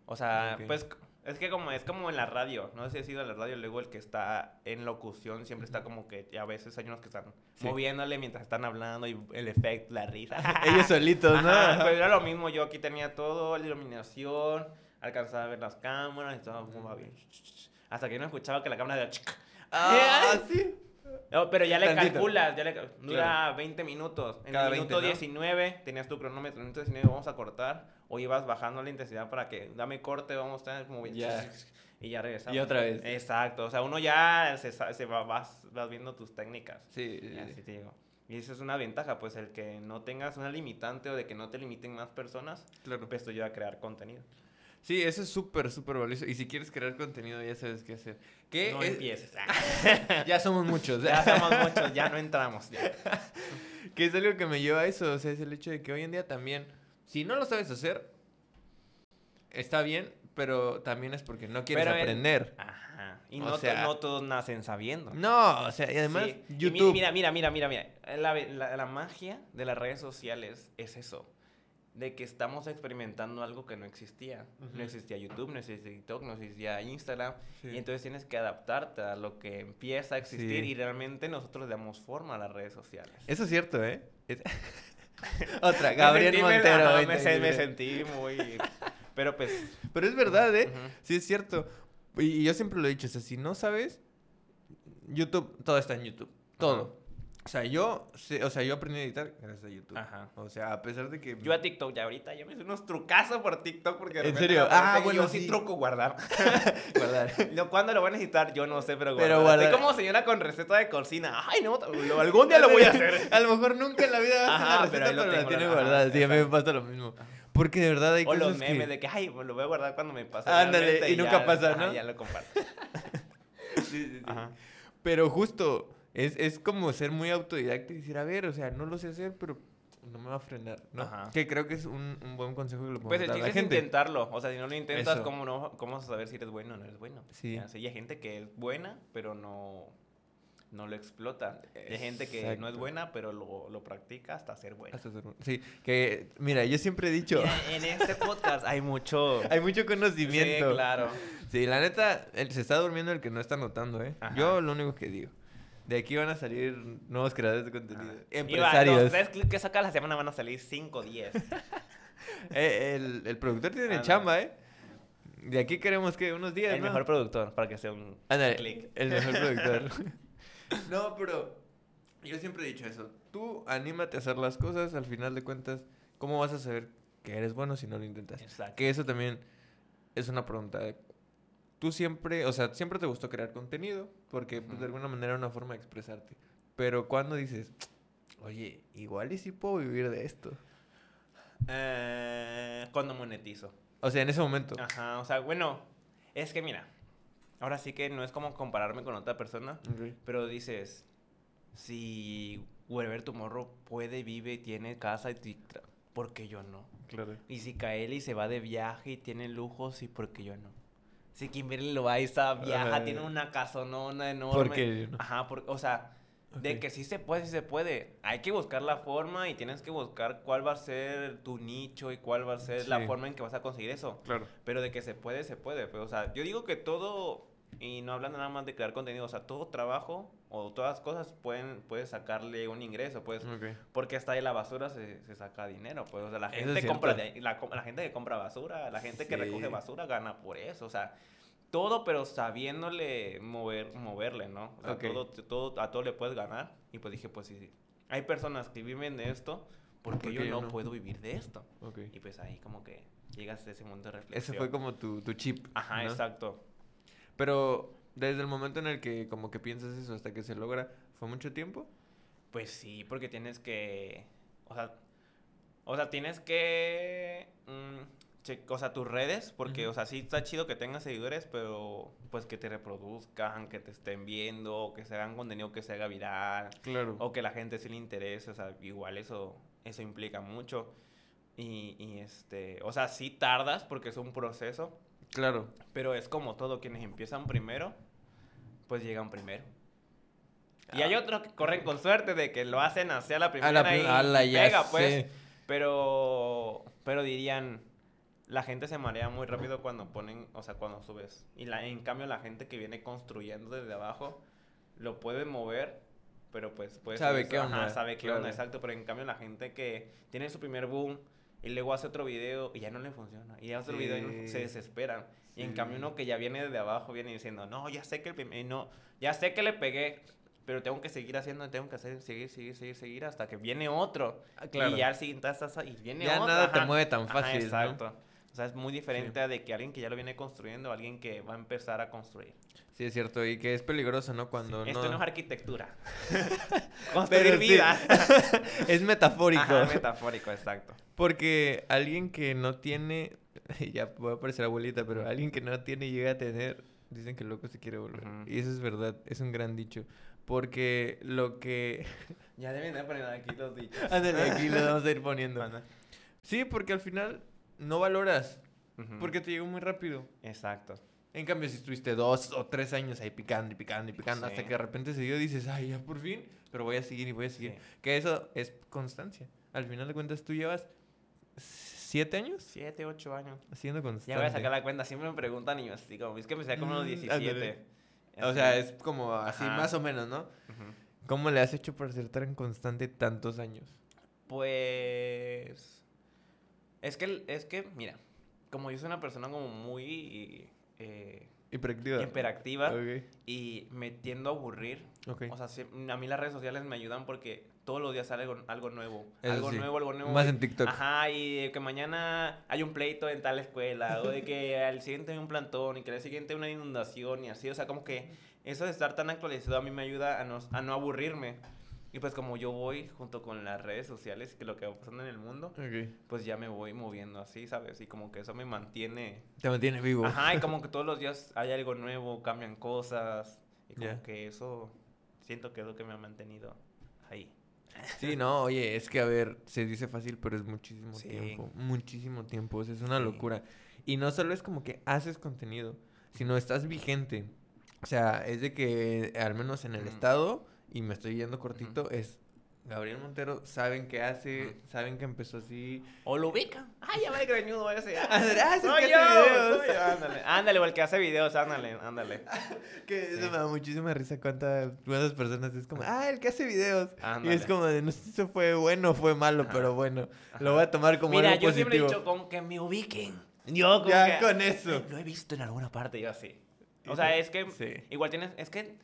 O sea, pues es que como es como en la radio, no sé si ha sido en la radio, luego el que está en locución siempre está como que y a veces hay unos que están Sí. moviéndole mientras están hablando y el efecto, la risa. <laughs> Ellos solitos, ¿no? Ajá, pero era lo mismo, yo aquí tenía todo, la iluminación, alcanzaba a ver las cámaras y todo como bien. Hasta que no escuchaba que la cámara era Ah, <laughs> sí. No, pero ya le Tantito. calculas, ya le cal- dura 20 minutos. En Cada el 20, minuto ¿no? 19 tenías tu cronómetro, en el minuto 19 vamos a cortar o ibas bajando la intensidad para que dame corte, vamos a estar como Ya. <laughs> y ya regresamos. Y otra vez. Exacto, o sea, uno ya se, va, vas, vas viendo tus técnicas. Sí, Y así sí. te digo. Y eso es una ventaja, pues el que no tengas una limitante o de que no te limiten más personas, Claro. pues te ayuda a crear contenido. Sí, eso es súper, súper valioso. Y si quieres crear contenido, ya sabes qué hacer. ¿Qué? No es- empieces. <laughs> <laughs> Ya somos muchos. ya somos muchos, ya no entramos. ya. <laughs> que es algo que me lleva a eso. O sea, es el hecho de que hoy en día también, si no lo sabes hacer, está bien, pero también es porque no quieres Pero aprender. Ajá. Y no, sea- no todos nacen sabiendo. No, o sea, y además, Sí. Y YouTube. mira, mira, mira, mira, mira. La, la- la magia de las redes sociales es eso. De que estamos experimentando algo que no existía. No existía YouTube, no existía TikTok, no existía Instagram. Sí. Y entonces tienes que adaptarte a lo que empieza a existir Sí. y realmente nosotros le damos forma a las redes sociales. Eso es cierto, ¿eh? Es- <laughs> Otra, Gabriel me- Montero. me, se- me dice. sentí muy... Pero pues... <laughs> Pero es verdad, ¿eh? Sí, es cierto. Y y yo siempre lo he dicho, o sea, si no sabes, YouTube, todo está en YouTube. Todo. O sea, yo, o sea, yo aprendí a editar gracias a YouTube. Ajá. O sea, a pesar de que... Yo a TikTok ya ahorita, yo me hice unos trucazos por TikTok porque... de ¿En serio? Ah, bueno, yo sí sí. truco guardar. <laughs> guardar. <laughs> No, ¿Cuándo lo voy a necesitar? Yo no sé, pero guardar. Pero guardar. Estoy como señora con receta de cocina. Ay, no, <laughs> algún día lo voy a hacer. A lo mejor nunca en la vida vas a hacer pero lo receta, pero la tengo, tiene guardada. Sí, a mí me pasa lo mismo. Porque de verdad hay O cosas los memes que... de que, ay, pues lo voy a guardar cuando me pase. Ándale, realmente", y nunca ya- pasa, ajá, ¿no? ya lo comparto. Sí, sí, sí. Ajá. Pero justo, es, es como ser muy autodidacta y decir, a ver, o sea, no lo sé hacer, pero no me va a frenar, ¿no? Ajá. Que creo que es un, un buen consejo que lo podemos Pues el dar a chiste la es gente. intentarlo. O sea, si no lo intentas, Eso. ¿cómo, no, ¿cómo vas a saber si eres bueno o no eres bueno? Sí. Sí, hay gente que es buena, pero no, no lo explota. Hay gente que no es buena, pero lo, lo practica hasta ser buena. Hasta ser- Sí, que, mira, yo siempre he dicho, Mira, en este podcast hay mucho... <laughs> hay mucho conocimiento. Sí, claro. Sí, la neta, el- se está durmiendo el que no está notando, ¿eh? Ajá. Yo lo único que digo. De aquí van a salir nuevos creadores de contenido. Va, Empresarios. los tres clics que saca la semana van a salir 5 o 10. Eh, el, el productor tiene Ándale. chamba, ¿eh? De aquí queremos que unos días, El ¿no? mejor productor, para que sea un Ándale, clic. el mejor productor. <laughs> no, pero yo siempre he dicho eso. Tú anímate a hacer las cosas, al final de cuentas, ¿cómo vas a saber que eres bueno si no lo intentas? Exacto. Que eso también es una pregunta. Tú siempre, o sea, siempre te gustó crear contenido, porque pues, de alguna manera era una forma de expresarte. Pero cuando dices, <tsk> oye, igual y sí puedo vivir de esto. Eh, cuando monetizo. O sea, en ese momento. Ajá, o sea, bueno, es que mira, ahora sí que no es como compararme con otra persona, pero dices, si Wherever Tomorrow puede, vive, tiene casa y ¿por qué yo no? Claro. Y si Kaeli se va de viaje y tiene lujos, ¿y por qué yo no? Si Kimberly Loaiza viaja, Ajá. tiene una casonona enorme. ¿Por qué yo no? Ajá, por- o sea, de que sí se puede, sí se puede. Hay que buscar la forma y tienes que buscar cuál va a ser tu nicho y cuál va a ser la Sí. forma en que vas a conseguir eso. Claro. Pero de que se puede, se puede. Pero, o sea, yo digo que todo, y no hablando nada más de crear contenido, o sea, todo trabajo o todas cosas pueden, puedes sacarle un ingreso, pues, Ok. porque hasta de la basura se, se saca dinero, pues, o sea, la es gente compra, la, la gente que compra basura, la gente que Sí. recoge basura gana por eso, o sea, todo, pero sabiéndole mover, moverle, ¿no? O sea, Ok. todo, todo, a todo le puedes ganar, y pues dije, pues sí, sí. hay personas que viven de esto, porque ¿Por yo yo no, no? puedo vivir de esto. Ok. Y pues ahí como que llegas a ese momento de reflexión. Ese fue como tu, tu chip. Ajá, ¿no? exacto. Pero desde el momento en el que como que piensas eso hasta que se logra, ¿fue mucho tiempo? Pues sí, porque tienes que. O sea. O sea, tienes que. mm, che- o sea, tus redes, porque, o sea, sí está chido que tengas seguidores, pero pues que te reproduzcan, que te estén viendo, que se hagan contenido que se haga viral, Claro. o que la gente sí le interese, o sea, igual eso, eso implica mucho. Y, y este, o sea, sí tardas porque es un proceso, Claro. pero es como todo, quienes empiezan primero, pues llegan primero. Y hay Ah. otros que corren con suerte de que lo hacen hacia la A primera la pri- y ala, ya pega, pues. sé. Pero, pero dirían, la gente se marea muy rápido cuando ponen, o sea, cuando subes. Y la, en cambio la gente que viene construyendo desde abajo lo puede mover, pero pues puede Sabe qué ajá, onda, sabe qué claro. onda, exacto. Pero en cambio la gente que tiene su primer boom y luego hace otro video y ya no le funciona. Y hace otro video y no- Sí. se desesperan. Y en Sí. cambio uno que ya viene desde abajo viene diciendo, no, ya sé que el primer, no, ya sé que le pegué, pero tengo que seguir haciendo, tengo que hacer, seguir, seguir, seguir, seguir hasta que viene otro. Ah, claro. Y ya al siguiente y viene Ya otro. nada te ajá. mueve tan Ajá, fácil, ¿no? exacto. O sea, es muy diferente a de que alguien que ya lo viene construyendo, alguien que va a empezar a construir. Sí, es cierto. Y que es peligroso, ¿no? Cuando Esto no... no es arquitectura. <laughs> Construir sí. vida. <laughs> es metafórico. Ajá, metafórico, exacto. Porque alguien que no tiene... <laughs> Ya voy a parecer abuelita, pero alguien que no tiene y llega a tener... Dicen que el loco se quiere volver. Ujú. Y eso es verdad. Es un gran dicho. Porque lo que... Ya deben de poner aquí los dichos. Ándale, aquí lo vamos a ir poniendo. Sí, porque al final no valoras. Porque te llegó muy rápido. Exacto. En cambio, si estuviste dos o tres años ahí picando y picando y picando hasta que de repente se dio, dices, ay, ya por fin, pero voy a seguir y voy a seguir. Sí. Que eso es constancia. Al final de cuentas, tú llevas ¿Siete años? Siete, ocho años. Haciendo constante. Ya voy a sacar la cuenta. Siempre me preguntan y yo así como, es que empecé como a los Mm, 17. ándale. O sea, es como así Ajá. más o menos, ¿no? ¿Cómo le has hecho para ser tan constante tantos años? Pues... Es que, es que, mira, como yo soy una persona como muy eh, Hiperactiva. y me tiendo a aburrir, o sea, sí, a mí las redes sociales me ayudan porque todos los días sale algo, algo nuevo. Eso algo sí. nuevo, algo nuevo. Más en TikTok. Ajá, y que mañana hay un pleito en tal escuela, o de que <laughs> al siguiente hay un plantón, y que al siguiente una inundación, y así, o sea, como que eso de estar tan actualizado a mí me ayuda a no, a no aburrirme. Y pues como yo voy junto con las redes sociales, que lo que va pasando en el mundo, Ok. pues ya me voy moviendo así, ¿sabes? Y como que eso me mantiene... Te mantiene vivo. Ajá, y como que <laughs> todos los días hay algo nuevo, cambian cosas, y como Ya. que eso siento que es lo que me ha mantenido ahí. Sí, no, oye, es que a ver, se dice fácil, pero es muchísimo Sí. tiempo. Muchísimo tiempo. o sea, es una Sí. locura. Y no solo es como que haces contenido, sino estás vigente. O sea, es de que, al menos en el Ujú. estado, y me estoy yendo cortito, es Gabriel Montero, saben qué hace, Ujú. saben que empezó así. O lo ubican. Ay, ya va el greñudo ese. <laughs> Ah, es el Soy que yo, hace videos. soy yo, Ándale, ándale, o el que hace videos, ándale, ándale. <laughs> Que eso Sí. me da muchísima risa cuántas, cuántas personas es como, ah, el que hace videos. Y Ándale. es como de, no sé si fue bueno o fue malo, Ajá. pero bueno, lo Ajá. voy a tomar como Mira, algo yo positivo. siempre he dicho con que me ubiquen. Yo como Ya que, con eso. "Ay, Lo he visto en alguna parte, yo así. O Y sea, es que Sí. igual tienes, es que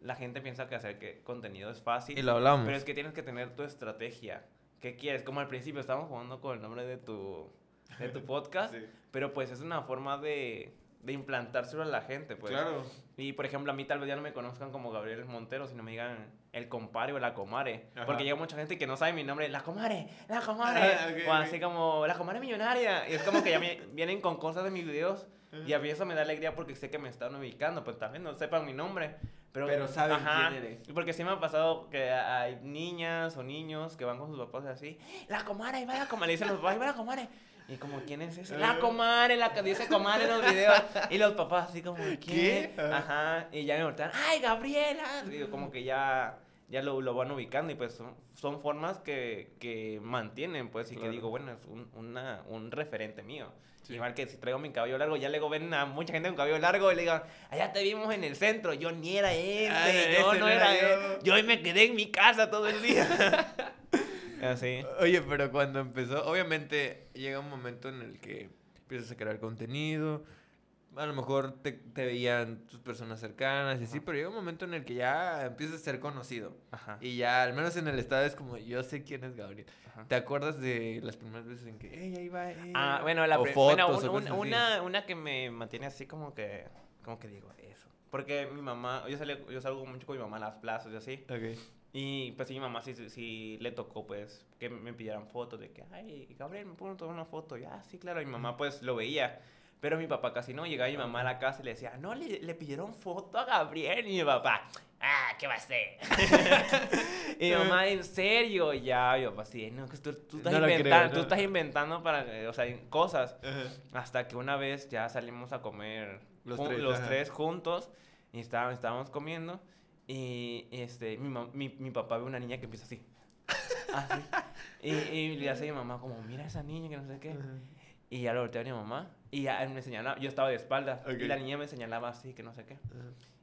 la gente piensa que hacer que contenido es fácil. Y lo hablamos. Pero es que tienes que tener tu estrategia. ¿Qué quieres? Como al principio estábamos jugando con el nombre de tu, de tu <laughs> podcast, Sí. pero pues es una forma de, de implantárselo a la gente, pues. Claro. Y por ejemplo, a mí tal vez ya no me conozcan como Gabriel Montero, sino me digan el compare o la comare. Ajá. Porque llega mucha gente que no sabe mi nombre, la comare, la comare. Ah, ok, o así como, la comare millonaria. Y es como que ya me <laughs> vienen con cosas de mis videos. Y a mí eso me da alegría porque sé que me están ubicando, pues también no sepan mi nombre. Pero, Pero saben quién eres. Porque sí me ha pasado que hay niñas o niños que van con sus papás y así, la comare, va la comare, le dicen los papás, va la comare. Y como, ¿quién es ese? La comare, la que dice comare en los videos. <laughs> Y los papás así como, ¿quién? ¿Qué? Ajá. Y ya me voltean, ¡ay, Gabriela! Digo, como que ya, ya lo, lo van ubicando y pues son, son formas que, que mantienen, pues, y que Claro. digo, bueno, es un, una, un referente mío. Sí. Igual que si traigo mi cabello largo, ya luego ven a mucha gente con cabello largo y le digan, allá te vimos en el centro, yo ni era ese, Ah, yo ese no no era era yo. él, yo hoy me quedé en mi casa todo el día. <laughs> Así. Oye, pero cuando empezó, obviamente llega un momento en el que empiezas a crear contenido. A lo mejor te, te veían tus personas cercanas y así, pero llega un momento en el que ya empiezas a ser conocido. Ajá. Y ya, al menos en el estado, es como, yo sé quién es Gabriel. Ajá. ¿Te acuerdas de las primeras veces en que, ey, ahí va, ey, Ah, bueno, va"? la o fotos bueno, o un- cosas un- una, una que me mantiene así como que, como que digo eso. Porque mi mamá, yo, salí, yo salgo mucho con mi mamá a las plazas y así. Ok. Y pues sí, mi mamá sí, sí, le tocó pues que me pidieran fotos de que, ay, Gabriel, ¿me puedo tomar una foto? Ya, sí, claro. Mi mamá pues lo veía. Pero mi papá casi no. Llegaba mi mamá a la casa y le decía, no, le, le pidieron foto a Gabriel. Y mi papá, ah, ¿qué va a hacer? <laughs> y mi mamá, ¿en serio? Y ya, mi papá, sí, no, que tú, tú estás No lo creo, inventando, ¿no? tú estás inventando para, eh, o sea, cosas. Hasta que una vez ya salimos a comer Los tres, los tres juntos y estábamos, estábamos comiendo y este, mi, mi, mi papá ve una niña que empieza así. Así. Y, y le dice a mi mamá como, mira esa niña que no sé qué. Y ya lo volteé a mi mamá y ya me señalaba, yo estaba de espaldas Ok. y la niña me señalaba así, que no sé qué.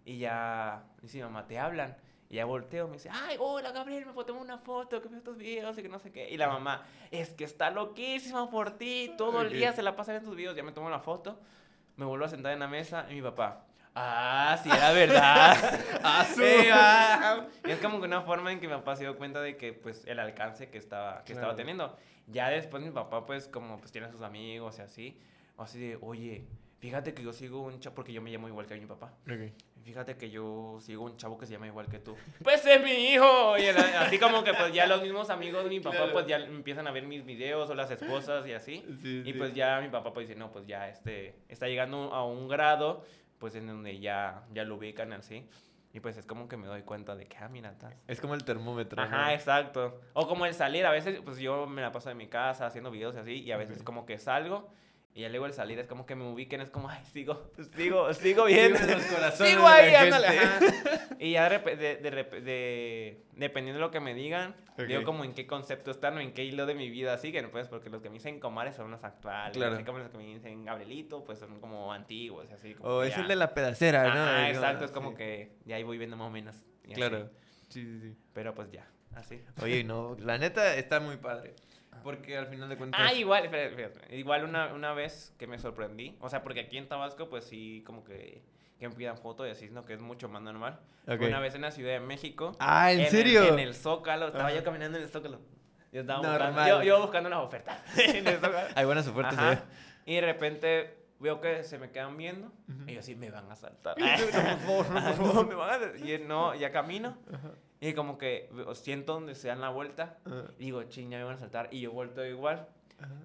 Y ya dice mamá, te hablan. Y ya volteo, me dice, ay, hola Gabriel, me tomar una foto, que veo estos videos y que no sé qué. Y la mamá, es que está loquísima por ti, todo el Ok. día se la pasa en tus videos. Ya me tomo la foto, me vuelvo a sentar en la mesa y mi papá, ah, sí, era verdad. <laughs> ¡Ah! Sí, ah. Y es como que una forma en que mi papá se dio cuenta de que, pues, el alcance que estaba, que estaba Claro. teniendo. Ya después mi papá, pues, como, pues, tiene a sus amigos y así, así de, oye, fíjate que yo sigo un chavo, porque yo me llamo igual que mi papá. Ok. Fíjate que yo sigo un chavo que se llama igual que tú. <laughs> Pues es mi hijo. Y el- así como que pues ya los mismos amigos de mi papá Claro. pues ya empiezan a ver mis videos o las esposas y así. Sí, Y sí. pues ya mi papá pues dice, no, pues ya este está llegando a un grado pues en donde ya, ya lo ubican así. Y pues es como que me doy cuenta de que, ah, mira, estás... Es como el termómetro. ¿no? Ajá, exacto. O como el salir, a veces pues yo me la paso en mi casa haciendo videos y así, y a veces como que salgo Y ya luego al salir es como que me ubiquen, es como, ay, sigo, sigo, <laughs> sigo viendo. Sigo ahí, ándale. <laughs> Y ya de, de, de repe- de- dependiendo de lo que me digan, Ok. digo como en qué concepto están o en qué hilo de mi vida siguen, pues, porque los que me dicen comares son los actuales. Claro. Así como los que me dicen Gabrielito, pues son como antiguos, y así. Como O es ya. el de la pedacera, ¿no? Ajá, como- exacto, es como sí. que ya ahí voy viendo más o menos. así. Claro. Sí, sí, sí. Pero pues ya, así. Oye, no, la neta está muy padre. Porque al final de cuentas. Ah, igual, espera, espera, igual una, una vez que me sorprendí, o sea, porque aquí en Tabasco, pues sí, como que, que me pidan foto y así, ¿no? Que es mucho más normal. Ok. Una vez en la Ciudad de México. Ah, ¿en el- serio? en el Zócalo, estaba Ajá. yo caminando en el Zócalo. Yo estaba buscando, yo, yo buscando las ofertas <laughs> en el Zócalo. Hay buenas ofertas, Ajá. ¿eh? Y de repente veo que se me quedan viendo Ujú. y yo así me van a saltar. <laughs> No, por favor, no, Ah, por <laughs> no, favor. me van a... Y no, ya camino. Y como que siento donde se dan la vuelta. Y digo, ching, ya me van a saltar. Y yo vuelto igual.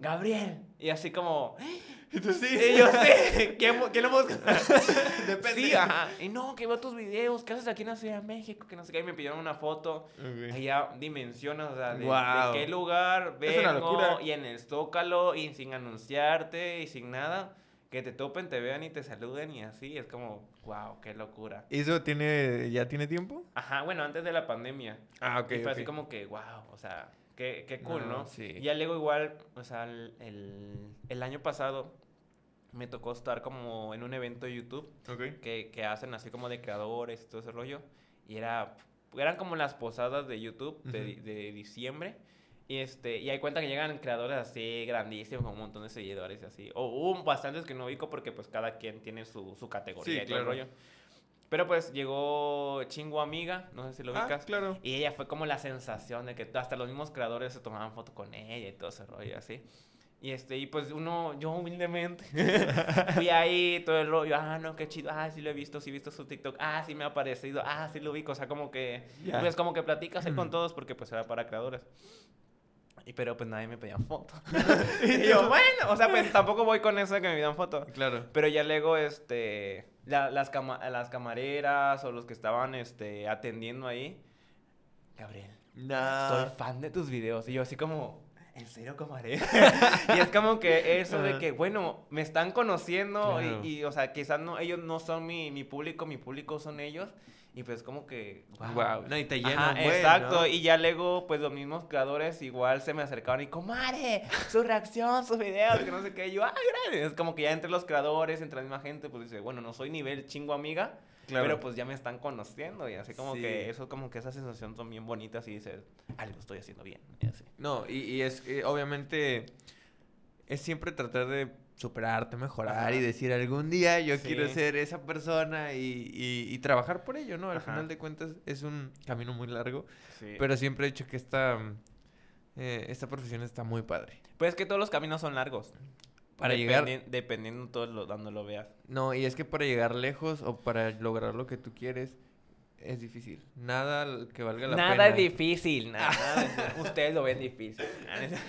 Gabriel. Y así como, <gasps> Y tú sí. y yo sí, <laughs> ¿quién, quién lo busca? <laughs> Depende. Sí, ajá. Y no, que veo tus videos, ¿qué haces aquí en la Ciudad de México? Que no sé qué. Y me pidieron una foto. Ok. Ahí ya dimensionas, o sea, de, qué lugar Es una vengo, locura. y en el Zócalo, y sin anunciarte, y sin nada. Que te topen, te vean y te saluden y así. Es como, wow, qué locura. ¿Eso tiene, ya tiene tiempo? Ajá, bueno, antes de la pandemia. Ah, ok. y fue ok. así como que, wow, o sea, qué, qué cool, No, ¿no? sí. Y ya luego igual, o sea, el, el, año pasado me tocó estar como en un evento de YouTube Ok. que, que hacen así como de creadores y todo ese rollo. Y era, eran como las posadas de YouTube de, Ujú. di- de diciembre. Y, este, y hay cuenta que llegan creadores así grandísimos con un montón de seguidores y así. O hubo bastantes que no ubico porque pues cada quien tiene su, su categoría Sí, y todo el rollo. Pero pues llegó Chingo Amiga, no sé si lo Ah, ubicas. claro. Y ella fue como la sensación de que hasta los mismos creadores se tomaban foto con ella y todo ese rollo así. Y este, y pues uno, yo humildemente, <laughs> fui ahí, todo el rollo, ah, no, qué chido, ah, sí lo he visto, sí he visto su TikTok, ah, sí me ha aparecido, ah, sí lo ubico, o sea, como que, Ya. pues como que platicas ahí con todos porque pues era para creadores. Y pero pues nadie me pedía foto. <laughs> y yo, bueno, o sea, pues tampoco voy con eso de que me pidan foto. Claro. Pero ya luego, este, la- las, cama- las camareras o los que estaban, este, atendiendo ahí, Gabriel, No. soy fan de tus videos. Y yo así como, ¿en serio, camarera? <laughs> <laughs> y es como que eso de que, bueno, me están conociendo Claro. y, y, o sea, quizás no, ellos no son mi, mi público, mi público son ellos. Y pues como que, wow. Wow. No, y te llena Ajá, exacto, ¿no? y ya luego, pues los mismos creadores igual se me acercaban y, comadre, su reacción, sus videos, que no sé qué. Y yo, ah, gracias. Es como que ya entre los creadores, entre la misma gente, pues dice, bueno, no soy nivel chingo amiga, Claro. pero pues ya me están conociendo. Y así como Sí. que eso, como que esa sensación son bien bonitas y dices, algo estoy haciendo bien. Y así. No, y, y es eh, obviamente es siempre tratar de superarte, mejorar Ajá. y decir algún día yo Sí. quiero ser esa persona y, y- y trabajar por ello, ¿no? Al Ajá. final de cuentas es un camino muy largo, Sí. pero siempre he dicho que esta, eh, esta profesión está muy padre. Pues es que todos los caminos son largos. Para llegar- Dependi- Dependiendo todo lo, donde lo veas. No, y es que para llegar lejos o para lograr lo que tú quieres es difícil. Nada que valga la Nada pena. es difícil, nada. nada es difícil. <laughs> Ustedes lo ven difícil.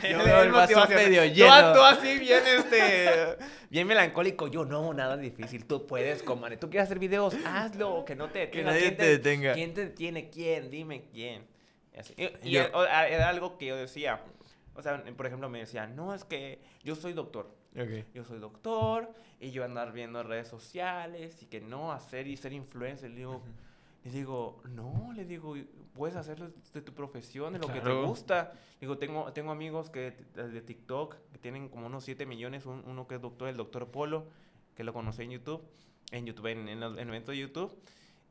Yo veo el <laughs> vaso medio Tú- lleno. Tú, así bien, este, <laughs> bien melancólico. Yo, no, nada es difícil. Tú puedes, comadre. Tú quieres hacer videos, hazlo. Que no te Que detenga. nadie ¿Quién te detenga. ¿Quién te detiene? ¿Quién? Dime quién. Y, así. Y- y Yo- era- algo que yo decía. O sea, por ejemplo, me decía, no, es que yo soy doctor. Yo soy doctor y yo andar viendo redes sociales y que no hacer y ser influencer. Digo, le digo, no, le digo, puedes hacerlo de tu profesión, de lo que te gusta. Digo, tengo, tengo amigos que de TikTok que tienen como unos 7 millones, un- uno que es doctor, el doctor Polo, que lo conocí en YouTube, en YouTube, en, en el evento de YouTube.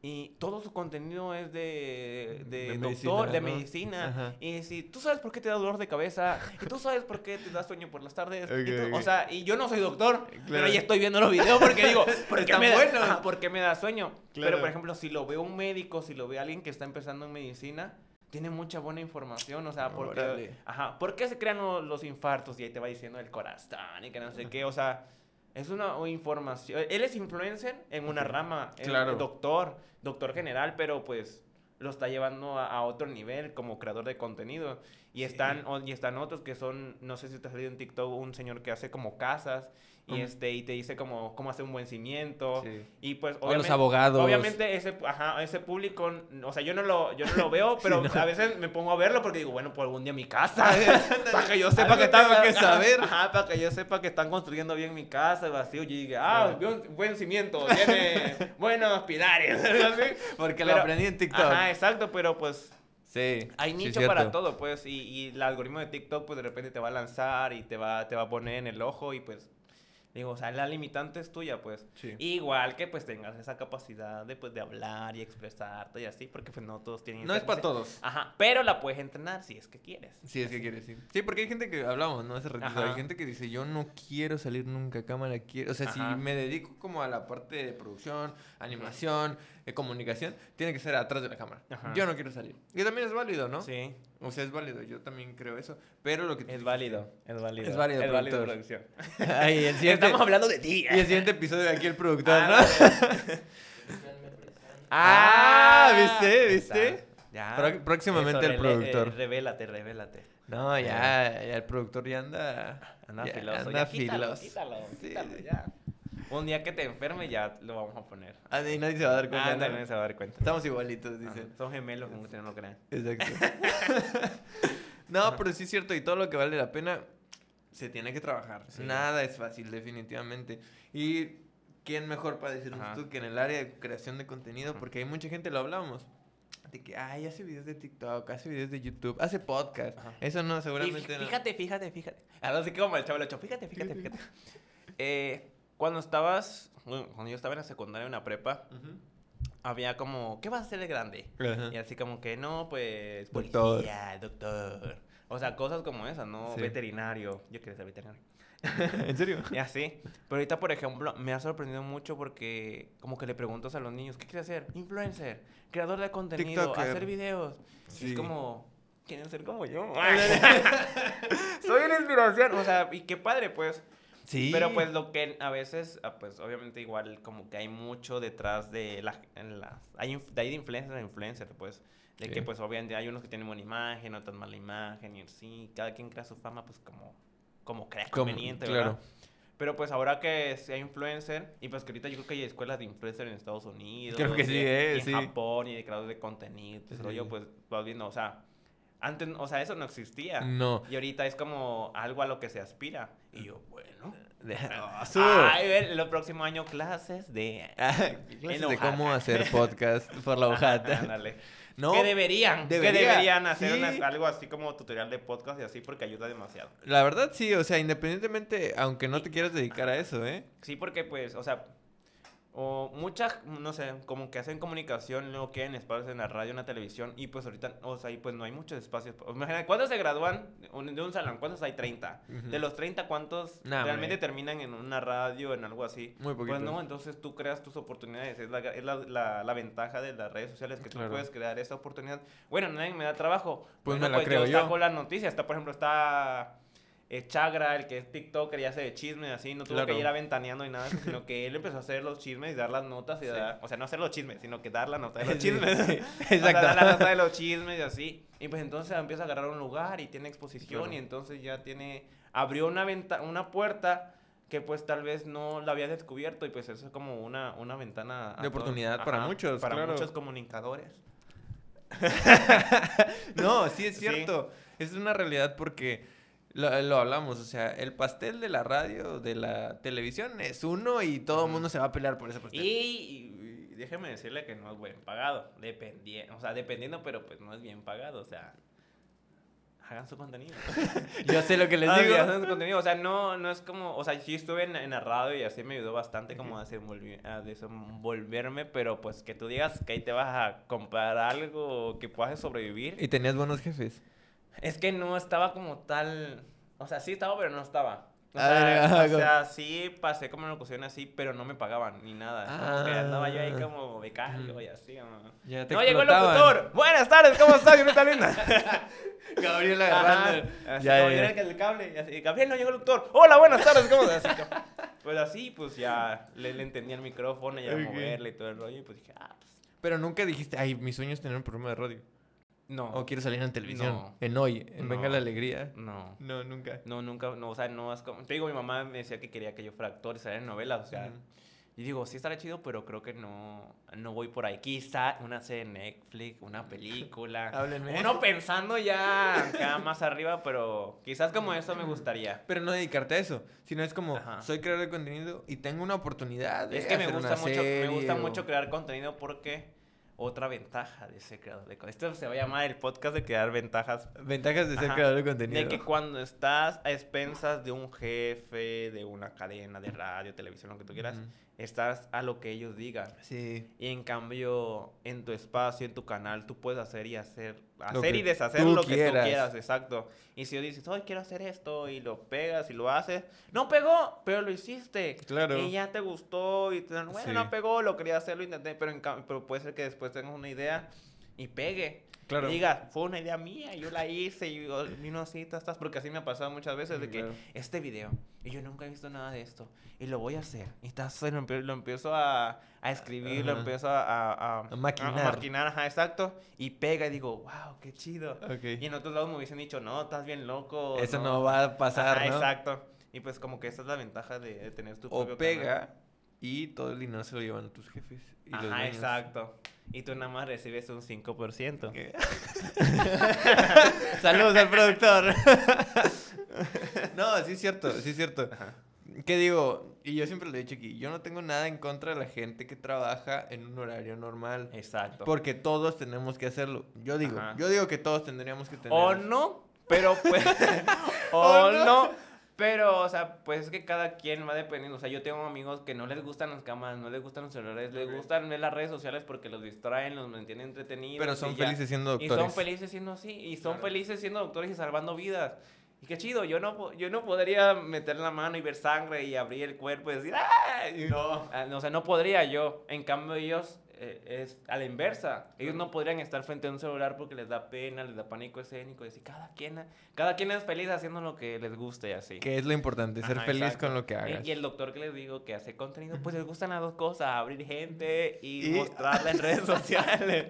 Y todo su contenido es de, de, De doctor, medicina, de medicina. Ajá. Y si tú sabes por qué te da dolor de cabeza, y tú sabes por qué te da sueño por las tardes. tú- O sea, y yo no soy doctor, pero ya estoy viendo los videos porque digo, <laughs> ¿por qué, me da, ¿por qué me da sueño? Claro. Pero, por ejemplo, si lo ve un médico, si lo ve alguien que está empezando en medicina, tiene mucha buena información, o sea, porque, Órale. ajá, ¿por qué se crean lo- los infartos? Y ahí te va diciendo el corazón y que no sé qué, o sea, es una información. Él es influencer en una rama, el Claro. doctor, doctor general, pero pues lo está llevando a, a otro nivel como creador de contenido. Y Sí. están, y están otros que son, no sé si te ha salido en TikTok un señor que hace como casas y este y te dice como cómo hacer un buen cimiento Sí. y pues O los obviamente abogados. obviamente ese ajá, ese público o sea yo no lo yo no lo <laughs> veo pero Sí, no. a veces me pongo a verlo porque digo bueno por algún día mi casa <laughs> <laughs> para que yo sepa que están tengo que saber. ajá, para que yo sepa que están construyendo bien mi casa vacío y diga ah Claro. buen, buen cimiento tiene buenos pilares. Porque lo Pero- aprendí en TikTok. ajá exacto pero pues Sí. hay nicho para todo, pues, y, y el algoritmo de TikTok, pues, de repente te va a lanzar y te va, te va a poner en el ojo y, pues, digo, o sea, la limitante es tuya, pues. Sí. Igual que, pues, tengas esa capacidad de, pues, de hablar y expresarte y así, porque, pues, no todos tienen... No es para todos. Ajá, pero la puedes entrenar si es que quieres. Sí, es que quieres, sí. Sí, porque hay gente que hablamos, ¿no? Hace ratito. Hay gente que dice, yo no quiero salir nunca a cámara, quiero... O sea, si me dedico como a la parte de producción, animación, eh, comunicación, tiene que ser atrás de la cámara. Ajá. Yo no quiero salir. Y también es válido, ¿no? Sí, O sea, es válido. Yo también creo eso. Pero lo que... es válido, es válido. Es válido, es válido, producción. <laughs> Ay, el siguiente... Estamos hablando de ti. Y el siguiente episodio de aquí el productor, Ah, ¿no? <laughs> Ah, ¿viste? ¿viste? Ya. Próximamente el rele- productor. eh, revélate, revélate. No, ya, ya el productor ya anda... Anda ya filoso. Anda ya, quítalo, filoso. quítalo, Sí. quítalo, ya. Un día que te enferme ya lo vamos a poner. Ah, y nadie se va a dar cuenta. Ah, también se va a dar cuenta. Estamos igualitos, Ajá, dicen. Son gemelos, como ustedes no lo crean. Exacto. <laughs> no, pero sí es cierto, y todo lo que vale la pena se tiene que trabajar. Sí. Nada es fácil, definitivamente. Y quién mejor para decirnos Ajá. tú que en el área de creación de contenido, porque hay mucha gente, lo hablamos. De que, ay, hace videos de TikTok, hace videos de YouTube, hace podcast. Ajá. Eso no, seguramente fí- no. fíjate, fíjate, fíjate. Ahora sí que como el chavo lo hecho. Fíjate, fíjate, fíjate. <laughs> Eh, cuando estabas, cuando yo estaba en la secundaria, en la prepa, Ujú. había como, ¿qué vas a hacer de grande? Ajá. Y así como que, no, pues, Doctor. policía, doctor. O sea, cosas como esas, ¿no? Sí. Veterinario. Yo quería ser veterinario. <laughs> ¿En serio? <laughs> Y así. Pero ahorita, por ejemplo, me ha sorprendido mucho porque como que le preguntas a los niños, ¿qué quieres ser? Influencer, creador de contenido, TikToker. hacer videos. Y Sí. es como, ¿quieren ser como yo? <laughs> Soy una inspiración. O sea, y qué padre, pues. Sí. Pero pues lo que a veces, ah, pues obviamente igual como que hay mucho detrás de la, en las, hay inf- de ahí de influencer a influencer, pues. De Sí. que pues obviamente hay unos que tienen buena imagen, otros mala imagen y así. Cada quien crea su fama pues como, como crea Como- conveniente, claro. ¿verdad? Pero pues ahora que sea influencer, y pues que ahorita yo creo que hay escuelas de influencer en Estados Unidos. Creo que y- sí, y eh, en sí. Japón y de creadores de contenido. Ese Sí. pues vas viendo, o sea, antes, o sea, eso no existía. No. Y ahorita es como algo a lo que se aspira. Y yo, bueno. Ah, Ay, ver, el próximo año clases de... <laughs> Clases de cómo hacer <laughs> podcast por la hojata. Ándale. No, que deberían, debería, que deberían hacer sí. una- algo así como tutorial de podcast y así porque ayuda demasiado. la verdad sí, o sea, independientemente, aunque no te quieras dedicar a eso, ¿eh? Sí, porque pues, o sea, o muchas, no sé, como que hacen comunicación, luego quieren espacios en la radio, en la televisión, y pues ahorita, o sea, y pues no hay muchos espacios. Imagina, ¿cuántos se gradúan de un salón? ¿Cuántos hay? 30. Ujú. De los 30, ¿cuántos Nah, realmente terminan en una radio, en algo así? Muy Pues poquito. no, entonces tú creas tus oportunidades. Es la, es la, la- la ventaja de las redes sociales que Claro. tú puedes crear esa oportunidad. Bueno, nadie me da trabajo. Pues Bueno, me la creo yo. saco las noticias. Está, por ejemplo, está eh, Chagra, el que es TikToker y hace de chismes así. No tuvo Claro. que ir aventaneando y nada, sino que él empezó a hacer los chismes y dar las notas. Y Sí. dar- o sea, no hacer los chismes, sino que dar la nota de los <laughs> Sí, chismes. sí, <laughs> O sea, exacto. dar la nota de los <laughs> chismes y así. Y pues entonces empieza a agarrar un lugar y tiene exposición Claro. y entonces ya tiene... Abrió una, venta, una puerta que pues tal vez no la había descubierto y pues eso es como una, una ventana... De oportunidad para muchos, Para claro. muchos comunicadores. No, sí es cierto. Es una realidad porque lo, lo hablamos, o sea, el pastel de la radio, de la televisión es uno y todo el mundo se va a pelear por ese pastel. Y, y déjeme decirle que no es buen pagado. Dependiendo, o sea, dependiendo, pero pues no es bien pagado. O sea, hagan su contenido. <laughs> Yo sé lo que les Ah, digo. hagan su contenido. O sea, no, no es como, o sea, sí estuve en, en la radio y así me ayudó bastante como a, desenvolvi- a desenvolverme, pero pues que tú digas que ahí te vas a comprar algo que puedas sobrevivir. Y tenías buenos jefes. Es que no estaba como tal. O sea, sí estaba, pero no estaba. O Ah, sea, ah, o como- sea, sí pasé como en locución así, pero no me pagaban ni nada. Que andaba yo ahí Ah. como becario y así. como- Ya te No, llegó el locutor. Buenas tardes, ¿cómo estás? ¿Cómo está linda? <laughs> Gabriel Ajá. agarrando. Así Ya, como ya. el cable. Y así, Gabriel, no llegó el locutor. Hola, buenas tardes, ¿cómo estás? Así como- pues así, pues ya le, le entendía el micrófono y a Ok. moverle y todo el rollo. Y pues dije, ah, pues. Pero nunca dijiste, ay, mi sueño es tener un programa de radio. No. ¿O quieres salir en televisión? No. En hoy, en Venga la Alegría. No. No, nunca. No, nunca, no, o sea, no es como... Te digo, mi mamá me decía que quería que yo fuera actor y saliera en novelas, o sea... Ujú. Y digo, sí estará chido, pero creo que no, no voy por ahí. Quizá una serie de Netflix, una película. <laughs> Háblenme. Uno pensando ya acá más arriba, pero quizás como eso me gustaría. Pero no dedicarte a eso, sino es como, Ajá. soy creador de contenido y tengo una oportunidad de Es que me gusta mucho, me gusta o- mucho crear contenido porque otra ventaja de ser creador de contenido. Esto se va a llamar el podcast de crear ventajas. Ventajas de ser Ajá. creador de contenido. De que cuando estás a expensas de un jefe, de una cadena de radio, televisión, lo que tú quieras. Estás a lo que ellos digan. Sí. Y en cambio, en tu espacio, en tu canal, tú puedes hacer y hacer, hacer y deshacer lo que quieras. tú quieras, exacto. Y si yo dices, hoy quiero hacer esto, y lo pegas y lo haces, no pegó, pero lo hiciste. Claro. Y ya te gustó, y te bueno, Sí. no pegó, lo quería hacer, lo intenté, pero, en pero puede ser que después tengas una idea y pegue. Claro. Y digas, fue una idea mía, yo la hice, y yo, y no así, tas", porque así me ha pasado muchas veces, de que claro. este video, y yo nunca he visto nada de esto, y lo voy a hacer, y tas, lo, empie- lo empiezo a, a escribir, lo empiezo a, a, a- maquinar. maquinar, ajá, exacto, y pega, y digo, wow, qué chido. Ok. Y en otros lados me hubiesen dicho, no, estás bien loco. Eso no va a pasar, Ajá, ¿no? Exacto. Y pues como que esa es la ventaja de, de tener tu O propio pega canal. y todo el dinero se lo llevan tus jefes. Y los Ajá, dueños. exacto. Y tú nada más recibes un 5%. ¿Qué? <laughs> Saludos al productor. <laughs> no, sí es cierto, sí es cierto. Ajá. ¿Qué digo? Y yo siempre lo he dicho aquí, yo no tengo nada en contra de la gente que trabaja en un horario normal. Exacto. Porque todos tenemos que hacerlo. Yo digo, Ajá. yo digo que todos tendríamos que tener. O no, pero pues. <laughs> o O no. no. Pero, o sea, pues es que cada quien va dependiendo. O sea, yo tengo amigos que no les gustan las cámaras, no les gustan los celulares, les gustan ver las redes sociales porque los distraen, los mantienen entretenidos. Pero y son ya. felices siendo Y doctores. son felices siendo así. Y son Claro. felices siendo doctores y salvando vidas. Y qué chido, yo no, yo no podría meter la mano y ver sangre y abrir el cuerpo y decir, ¡ah! Y- No. Ah, no, o sea, no podría yo. En cambio, ellos eh, es a la inversa. Ellos no podrían estar frente a un celular porque les da pena, les da pánico escénico. Y así, cada quien, cada quien es feliz haciendo lo que les guste y así. Que es lo importante, ser Ajá, feliz exacto. con lo que Y- hagas. Y el doctor que les digo que hace contenido, pues les gustan las dos cosas, abrir gente y, Y- mostrarla en redes <laughs> sociales.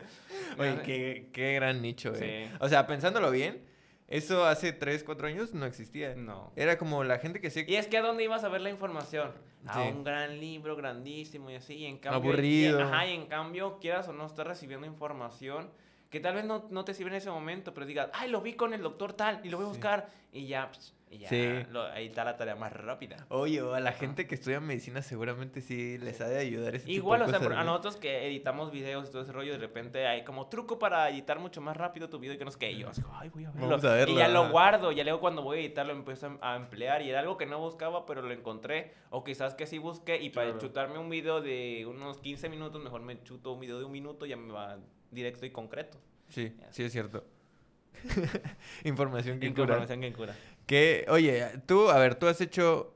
Oye, qué, qué gran nicho, eh. Sí. O sea, pensándolo bien, eso hace 3, 4 años no existía. No. Era como la gente que sí. Y es que a dónde ibas a ver la información? A Sí. un gran libro grandísimo y así. Y en cambio, Aburrido. y- ajá, y en cambio, quieras o no, estás recibiendo información que tal vez no, no te sirve en ese momento, pero digas, ay, lo vi con el doctor tal y lo voy a Sí. buscar. Y ya, pss, y ya Sí. lo- ahí está la tarea más rápida. Oye, a la gente que estudia medicina seguramente sí les ha de ayudar ese tipo Igual, de o sea, cosas, por- a ¿no? nosotros que editamos videos y todo ese rollo, de repente hay como truco para editar mucho más rápido tu video y que no sé qué. Y yo, así, ay, voy a verlo. Vamos a verlo, Y ya lo guardo, ya luego cuando voy a editar lo empiezo a a emplear. Y era algo que no buscaba, pero lo encontré. O quizás que sí busqué. Y para Claro. chutarme un video de unos 15 minutos, mejor me chuto un video de un minuto, ya me va directo y concreto. Sí, sí es cierto. <laughs> Información que cura. Información que cura. Que, oye, tú, a ver, tú has hecho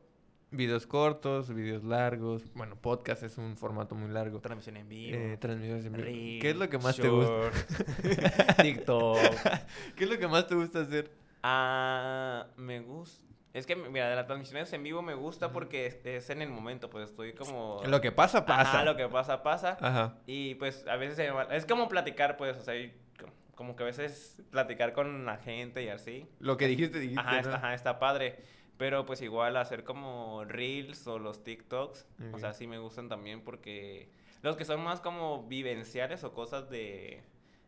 videos cortos, videos largos. Bueno, podcast es un formato muy largo. Transmisión en vivo. Eh, transmisiones en vivo. ¿Qué es lo que más te gusta? <laughs> TikTok. <laughs> ¿Qué es lo que más te gusta hacer? Ah, me gusta. Es que, mira, de las transmisiones en vivo me gusta porque es, es en el momento, pues estoy como... Lo que pasa, pasa. Ajá, lo que pasa, pasa. Ajá. Y pues a veces se me va- es como platicar, pues, o sea, como que a veces platicar con la gente y así. Lo que dijiste, dijiste. Ajá, ¿no? está, ajá, está padre. Pero pues igual hacer como reels o los TikToks, o sea, sí me gustan también porque los que son más como vivenciales o cosas de,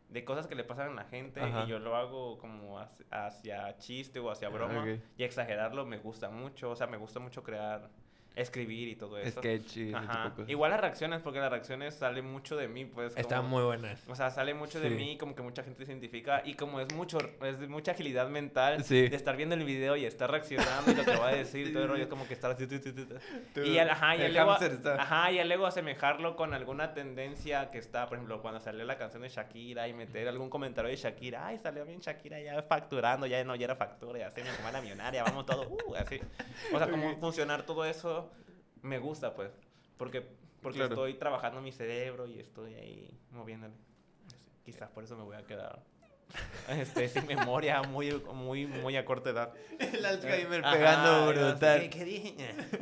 de cosas que le pasan a la gente Ajá. y yo lo hago como hacia, hacia chiste o hacia broma ok. y exagerarlo me gusta mucho, o sea, me gusta mucho crear, escribir y todo eso. Sketch y tipo Ajá. Igual las reacciones, porque las reacciones salen mucho de mí, pues. Están como- muy buenas. O sea, sale mucho de mí, como que mucha gente se identifica. Y como es mucho, es de mucha agilidad mental Sí. de estar viendo el video y estar reaccionando y lo que va a decir, Sí, todo el rollo como que estar así. tu, tu, tu, tu. Tú- Y al, ajá, y luego, ajá, y luego asemejarlo con alguna tendencia que está, por ejemplo, cuando salió la canción de Shakira y meter algún comentario de Shakira, ay, salió bien Shakira ya facturando, ya no, ya era factura, ya se me la millonaria, vamos todo, uh, así. O sea, cómo funcionar todo eso me gusta, pues, porque, porque Claro. estoy trabajando mi cerebro y estoy ahí moviéndole. Quizás por eso me voy a quedar <laughs> este, sin memoria muy, muy, muy a corta edad. El Alzheimer pegando yo así, brutal. ¿Qué, qué dije?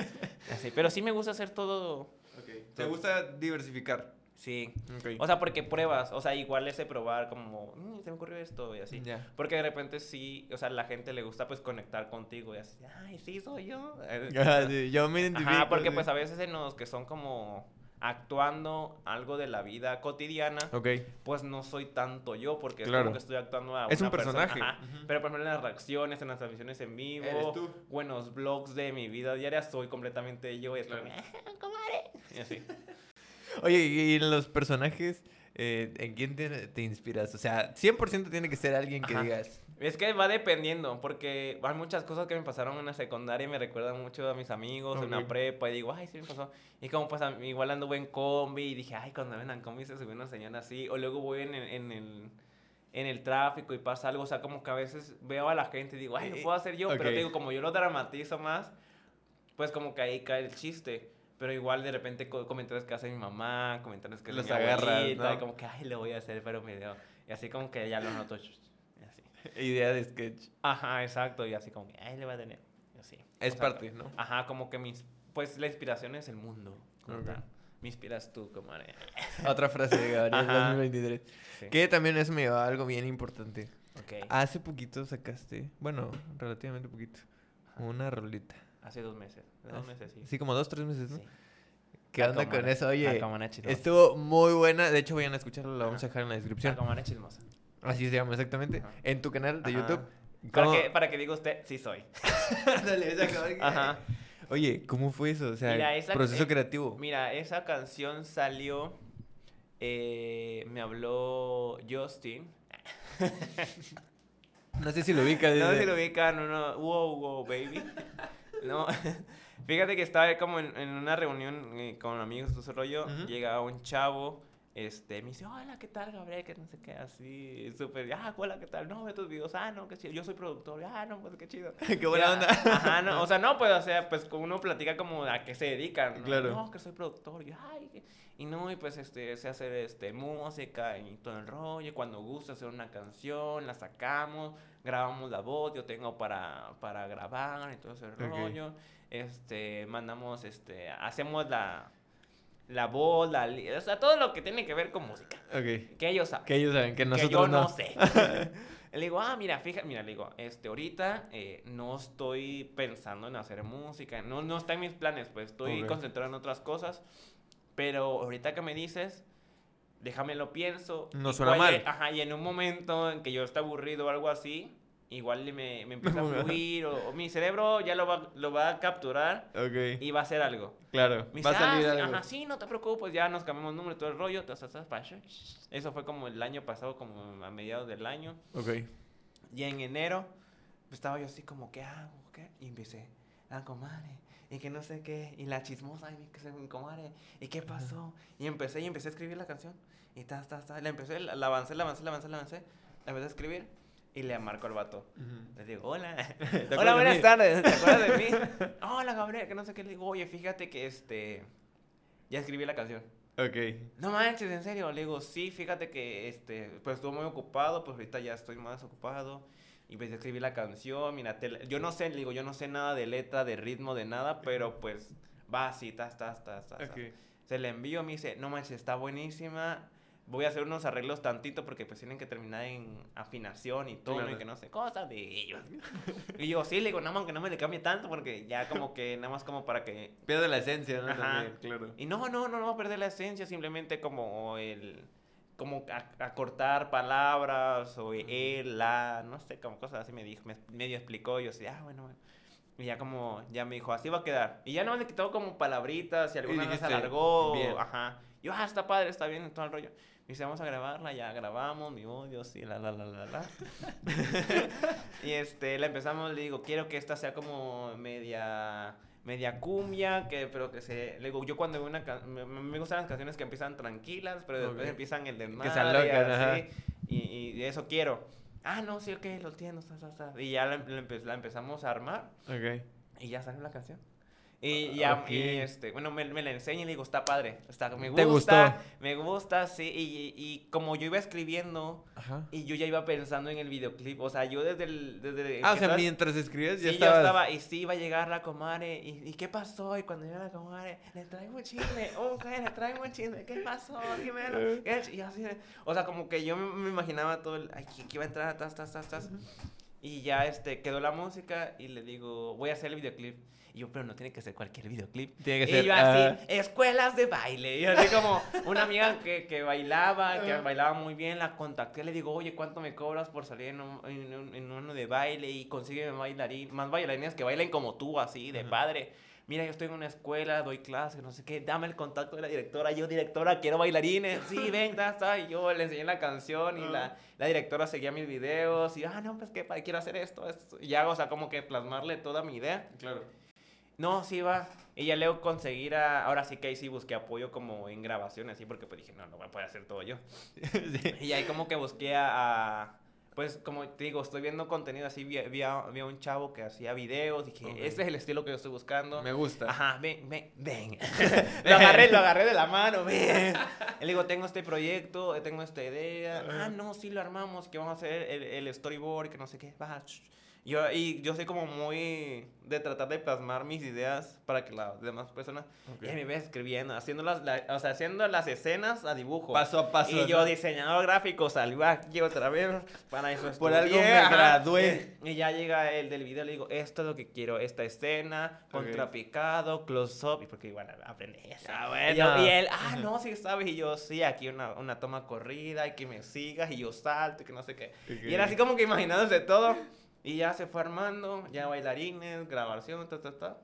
<laughs> Así, pero sí me gusta hacer todo. Ok. ¿Te gusta diversificar? Sí. O sea, porque pruebas, o sea, igual ese probar como, "Mm, se me ocurrió esto y así. Porque de repente sí, o sea, la gente le gusta pues conectar contigo y así, ay, sí, soy yo. <laughs> Ah, sí, yo me identifico. Ajá, porque sí. pues a veces en los que son como actuando algo de la vida cotidiana, Ok. pues no soy tanto yo, porque es como que estoy actuando a Es un persona, personaje. Pero por ejemplo en las reacciones, en las transmisiones en vivo, Eres tú. los vlogs de mi vida diaria, soy completamente yo y es como, Claro. "Ah, comadre", y así. <laughs> Oye, y en los personajes, eh, ¿en quién te, te inspiras? O sea, 100% tiene que ser alguien que Ajá. digas. Es que va dependiendo, porque hay muchas cosas que me pasaron en la secundaria y me recuerdan mucho a mis amigos en la prepa y digo, ay, sí me pasó. Y como pues igual anduve en combi y dije, ay, cuando vengan combi se subió una señora así. O luego voy en el, en el, en el tráfico y pasa algo. O sea, como que a veces veo a la gente y digo, ay, lo Eh, puedo hacer yo. ok. Pero digo, como yo lo dramatizo más, pues como que ahí cae el chiste. Pero igual de repente co- comentarios que hace mi mamá, comentarios que Los mi agarras, abuelita, ¿no? y como que, ay, le voy a hacer, pero me dio. Y así como que ya lo noto. y así. <laughs> Idea de sketch. Ajá, exacto. Y así como que, ay, le va a tener. Y así. Es O sea, parte, ¿no? Ajá, como que mis. Pues la inspiración es el mundo. como Ok. tal. Me inspiras tú, comadre. <laughs> Otra frase de Gabriel Ajá. 2023. Sí. Que también eso me lleva a algo bien importante. Ok. Hace poquito sacaste, bueno, relativamente poquito, una rolita. Hace dos meses. Dos meses, sí. Sí, como dos, tres meses, ¿no? Sí. ¿Qué onda con eso? Oye, estuvo muy buena. De hecho, vayan a escucharla, la vamos a dejar en la La descripción. chismosa. Así se llama exactamente. Ajá. En tu canal de Ajá. YouTube. Para ¿Cómo- que, para que diga usted, sí soy. <laughs> Ándale, esa Ajá. Oye, ¿cómo fue eso? O sea, Mira, el esa- proceso eh, creativo. Mira, esa canción salió. eh, me habló Justin. <laughs> No sé si lo ubicas. <laughs> No sé si lo ubican, no, no, wow, wow, baby. No, <laughs> fíjate que estaba como en, en una reunión eh, con amigos, todo ese rollo, Ujú. llega un chavo, este, me dice, hola, ¿qué tal, Gabriel? Que no sé qué, así, súper, ah, hola, ¿qué tal? No, ve tus videos, ah, no, qué chido, yo soy productor, ah, no, pues qué chido. <laughs> Qué buena Ya, onda. Ajá, no, o sea, no, pues, o sea, <laughs> pues uno platica como a qué se dedican, ¿no? Claro. No, que soy productor, y yo, ay, y no, y pues, este, sé hacer, este, música y todo el rollo, cuando gusta hacer una canción, la sacamos, grabamos la voz, yo tengo para, para grabar y todo ese rollo, este, mandamos, este, hacemos la, la voz, la, o sea, todo lo que tiene que ver con música, Ok. que ellos saben Que ellos saben, que nosotros que yo no, no. sé. <laughs> le digo, ah, mira, fíjate, mira, le digo, este, ahorita eh, no estoy pensando en hacer música, no, no está en mis planes, pues estoy Ok. concentrado en otras cosas, pero ahorita que me dices, déjame lo pienso. No suena mal. Ajá, y en un momento en que yo esté aburrido o algo así, igual me, me <laughs> empieza a fluir, o, o mi cerebro ya lo va, lo va a capturar Ok. y va a hacer algo. Claro. Me Va a salir ah, algo. Ajá, sí, no te preocupes, ya nos cambiamos número todo el rollo. Eso fue como el año pasado, como a mediados del año. Ok. Y en enero pues, estaba yo así como, ¿qué hago? ¿Qué? Y empecé, la comadre, y que no sé qué, y la chismosa, y que se mi comadre, ¿y qué pasó? Y empecé, y empecé a escribir la canción. Y ta, ta, ta, la empecé, la, la avancé, la avancé, la avancé, la avancé, la empecé a escribir. Y le marco al vato. Le digo, hola. <laughs> <laughs> hola, buenas tardes. ¿Te acuerdas de mí? <laughs> hola, Gabriel, que no sé qué. Le digo, oye, fíjate que este. Ya escribí la canción. Ok. No manches, en serio. Le digo, sí, fíjate que este. Pues estuve muy ocupado, pues ahorita ya estoy más ocupado. Y empecé a escribir la canción. Mira, te yo no sé, le digo, yo no sé nada de letra, de ritmo, de nada, pero pues va así, tas, tas, tas, tas. Se le envío, me dice, no manches, está buenísima. Voy a hacer unos arreglos tantito porque pues tienen que terminar en afinación y Claro. y que no sé, cosas de ellos. <laughs> y yo, sí, le digo, no, aunque no me le cambie tanto porque ya como que nada más como para que... Pierde la esencia, ¿no? Ajá. También, claro. Y no, no, no, no va a perder la esencia, simplemente como el... Como acortar palabras o el, la, no sé, como cosas así me dijo, me medio explicó y yo así, ah, bueno, bueno. Y ya como, ya me dijo, así va a quedar. Y ya no le quitó como palabritas y alguna vez dijiste, alargó. bien. Ajá. Yo, ah, está padre, está bien, todo el rollo. Me dice, vamos a grabarla, ya grabamos, mi yo sí, la, la, la, la, la. <laughs> <laughs> y este, la empezamos, le digo, quiero que esta sea como media, media cumbia, que, pero que se, le digo, yo cuando veo una can- me, me gustan las canciones que empiezan tranquilas, pero después empiezan el de se alocan, ajá. y, y eso quiero. Ah, no, sí, ok, lo entiendo. Y ya la, la empe- la empezamos a armar Ok. y ya salió la canción. Y ya, Ok. y este, bueno, me, me la enseña y le digo, está padre, está, me ¿Te gusta, gustó? me gusta, sí, y, y como yo iba escribiendo Ajá. y yo ya iba pensando en el videoclip, o sea, yo desde el... Desde Ah, o sea, mientras escribías ya Sí, estabas... yo estaba, y sí, iba a llegar la comadre, y, ¿y qué pasó? Y cuando llega la comadre, le traigo un chisme, ok, le traigo un chisme, ¿qué pasó? Dímelo. ¿Qué ch-?" Y así, o sea, como que yo me, me imaginaba todo el, ay, ¿quién que iba a entrar? Tas, tas, tas, tas. Y ya, este, quedó la música, y le digo, voy a hacer el videoclip. Y yo, pero no tiene que ser cualquier videoclip. Tiene que y ser, yo así, ah. escuelas de baile. Y así como una amiga que, que bailaba, que bailaba muy bien, la contacté, le digo, oye, ¿cuánto me cobras por salir en, un, en, un- en uno de baile? Y consigue bailarín, más bailarines que bailen como tú, así, de padre. Mira, yo estoy en una escuela, doy clases, no sé qué, dame el contacto de la directora. Yo, directora, quiero bailarines. Sí, <laughs> ven, está. Y yo le enseñé la canción y la, la directora seguía mis videos. Y, ah, no, pues que quiero hacer esto, esto. Y ya, o sea, como que plasmarle toda mi idea. Claro. No, sí va. Y ya luego conseguir a... Ahora sí que ahí sí busqué apoyo como en grabaciones, así, porque pues dije, no, no voy a poder hacer todo yo. <laughs> Sí. Y ahí como que busqué a... a- pues como te digo, estoy viendo contenido así, vi, vi a, vi a un chavo que hacía videos, dije, este es el estilo que yo estoy buscando. Me gusta. Ajá, ven, ven, ven. <laughs> <laughs> lo agarré, lo agarré de la mano, ven. Le digo, tengo este proyecto, tengo esta idea. Ah, no, sí lo armamos, que vamos a hacer el, el storyboard, que no sé qué. Va, Yo, y yo soy como muy de tratar de plasmar mis ideas para que las demás personas... Ok. Y me ves escribiendo, haciendo las, la- o sea, haciendo las escenas a dibujo. Paso a paso. Y yo, ¿no? diseñador gráfico, salí aquí otra vez. Para eso Por algo me ajá. gradué. Y ya llega el del video, le digo, esto es lo que quiero, esta escena, Ok. contrapicado, close-up, y porque igual aprende eso. Ah, Y, yo- bueno. y él, ah, no, sí sabes, y yo, sí, aquí una, una toma corrida, y que me sigas, y yo salto, y que no sé qué. Y era así como que imaginándose todo, y ya se fue armando, ya bailarines, grabación, ta, ta, ta.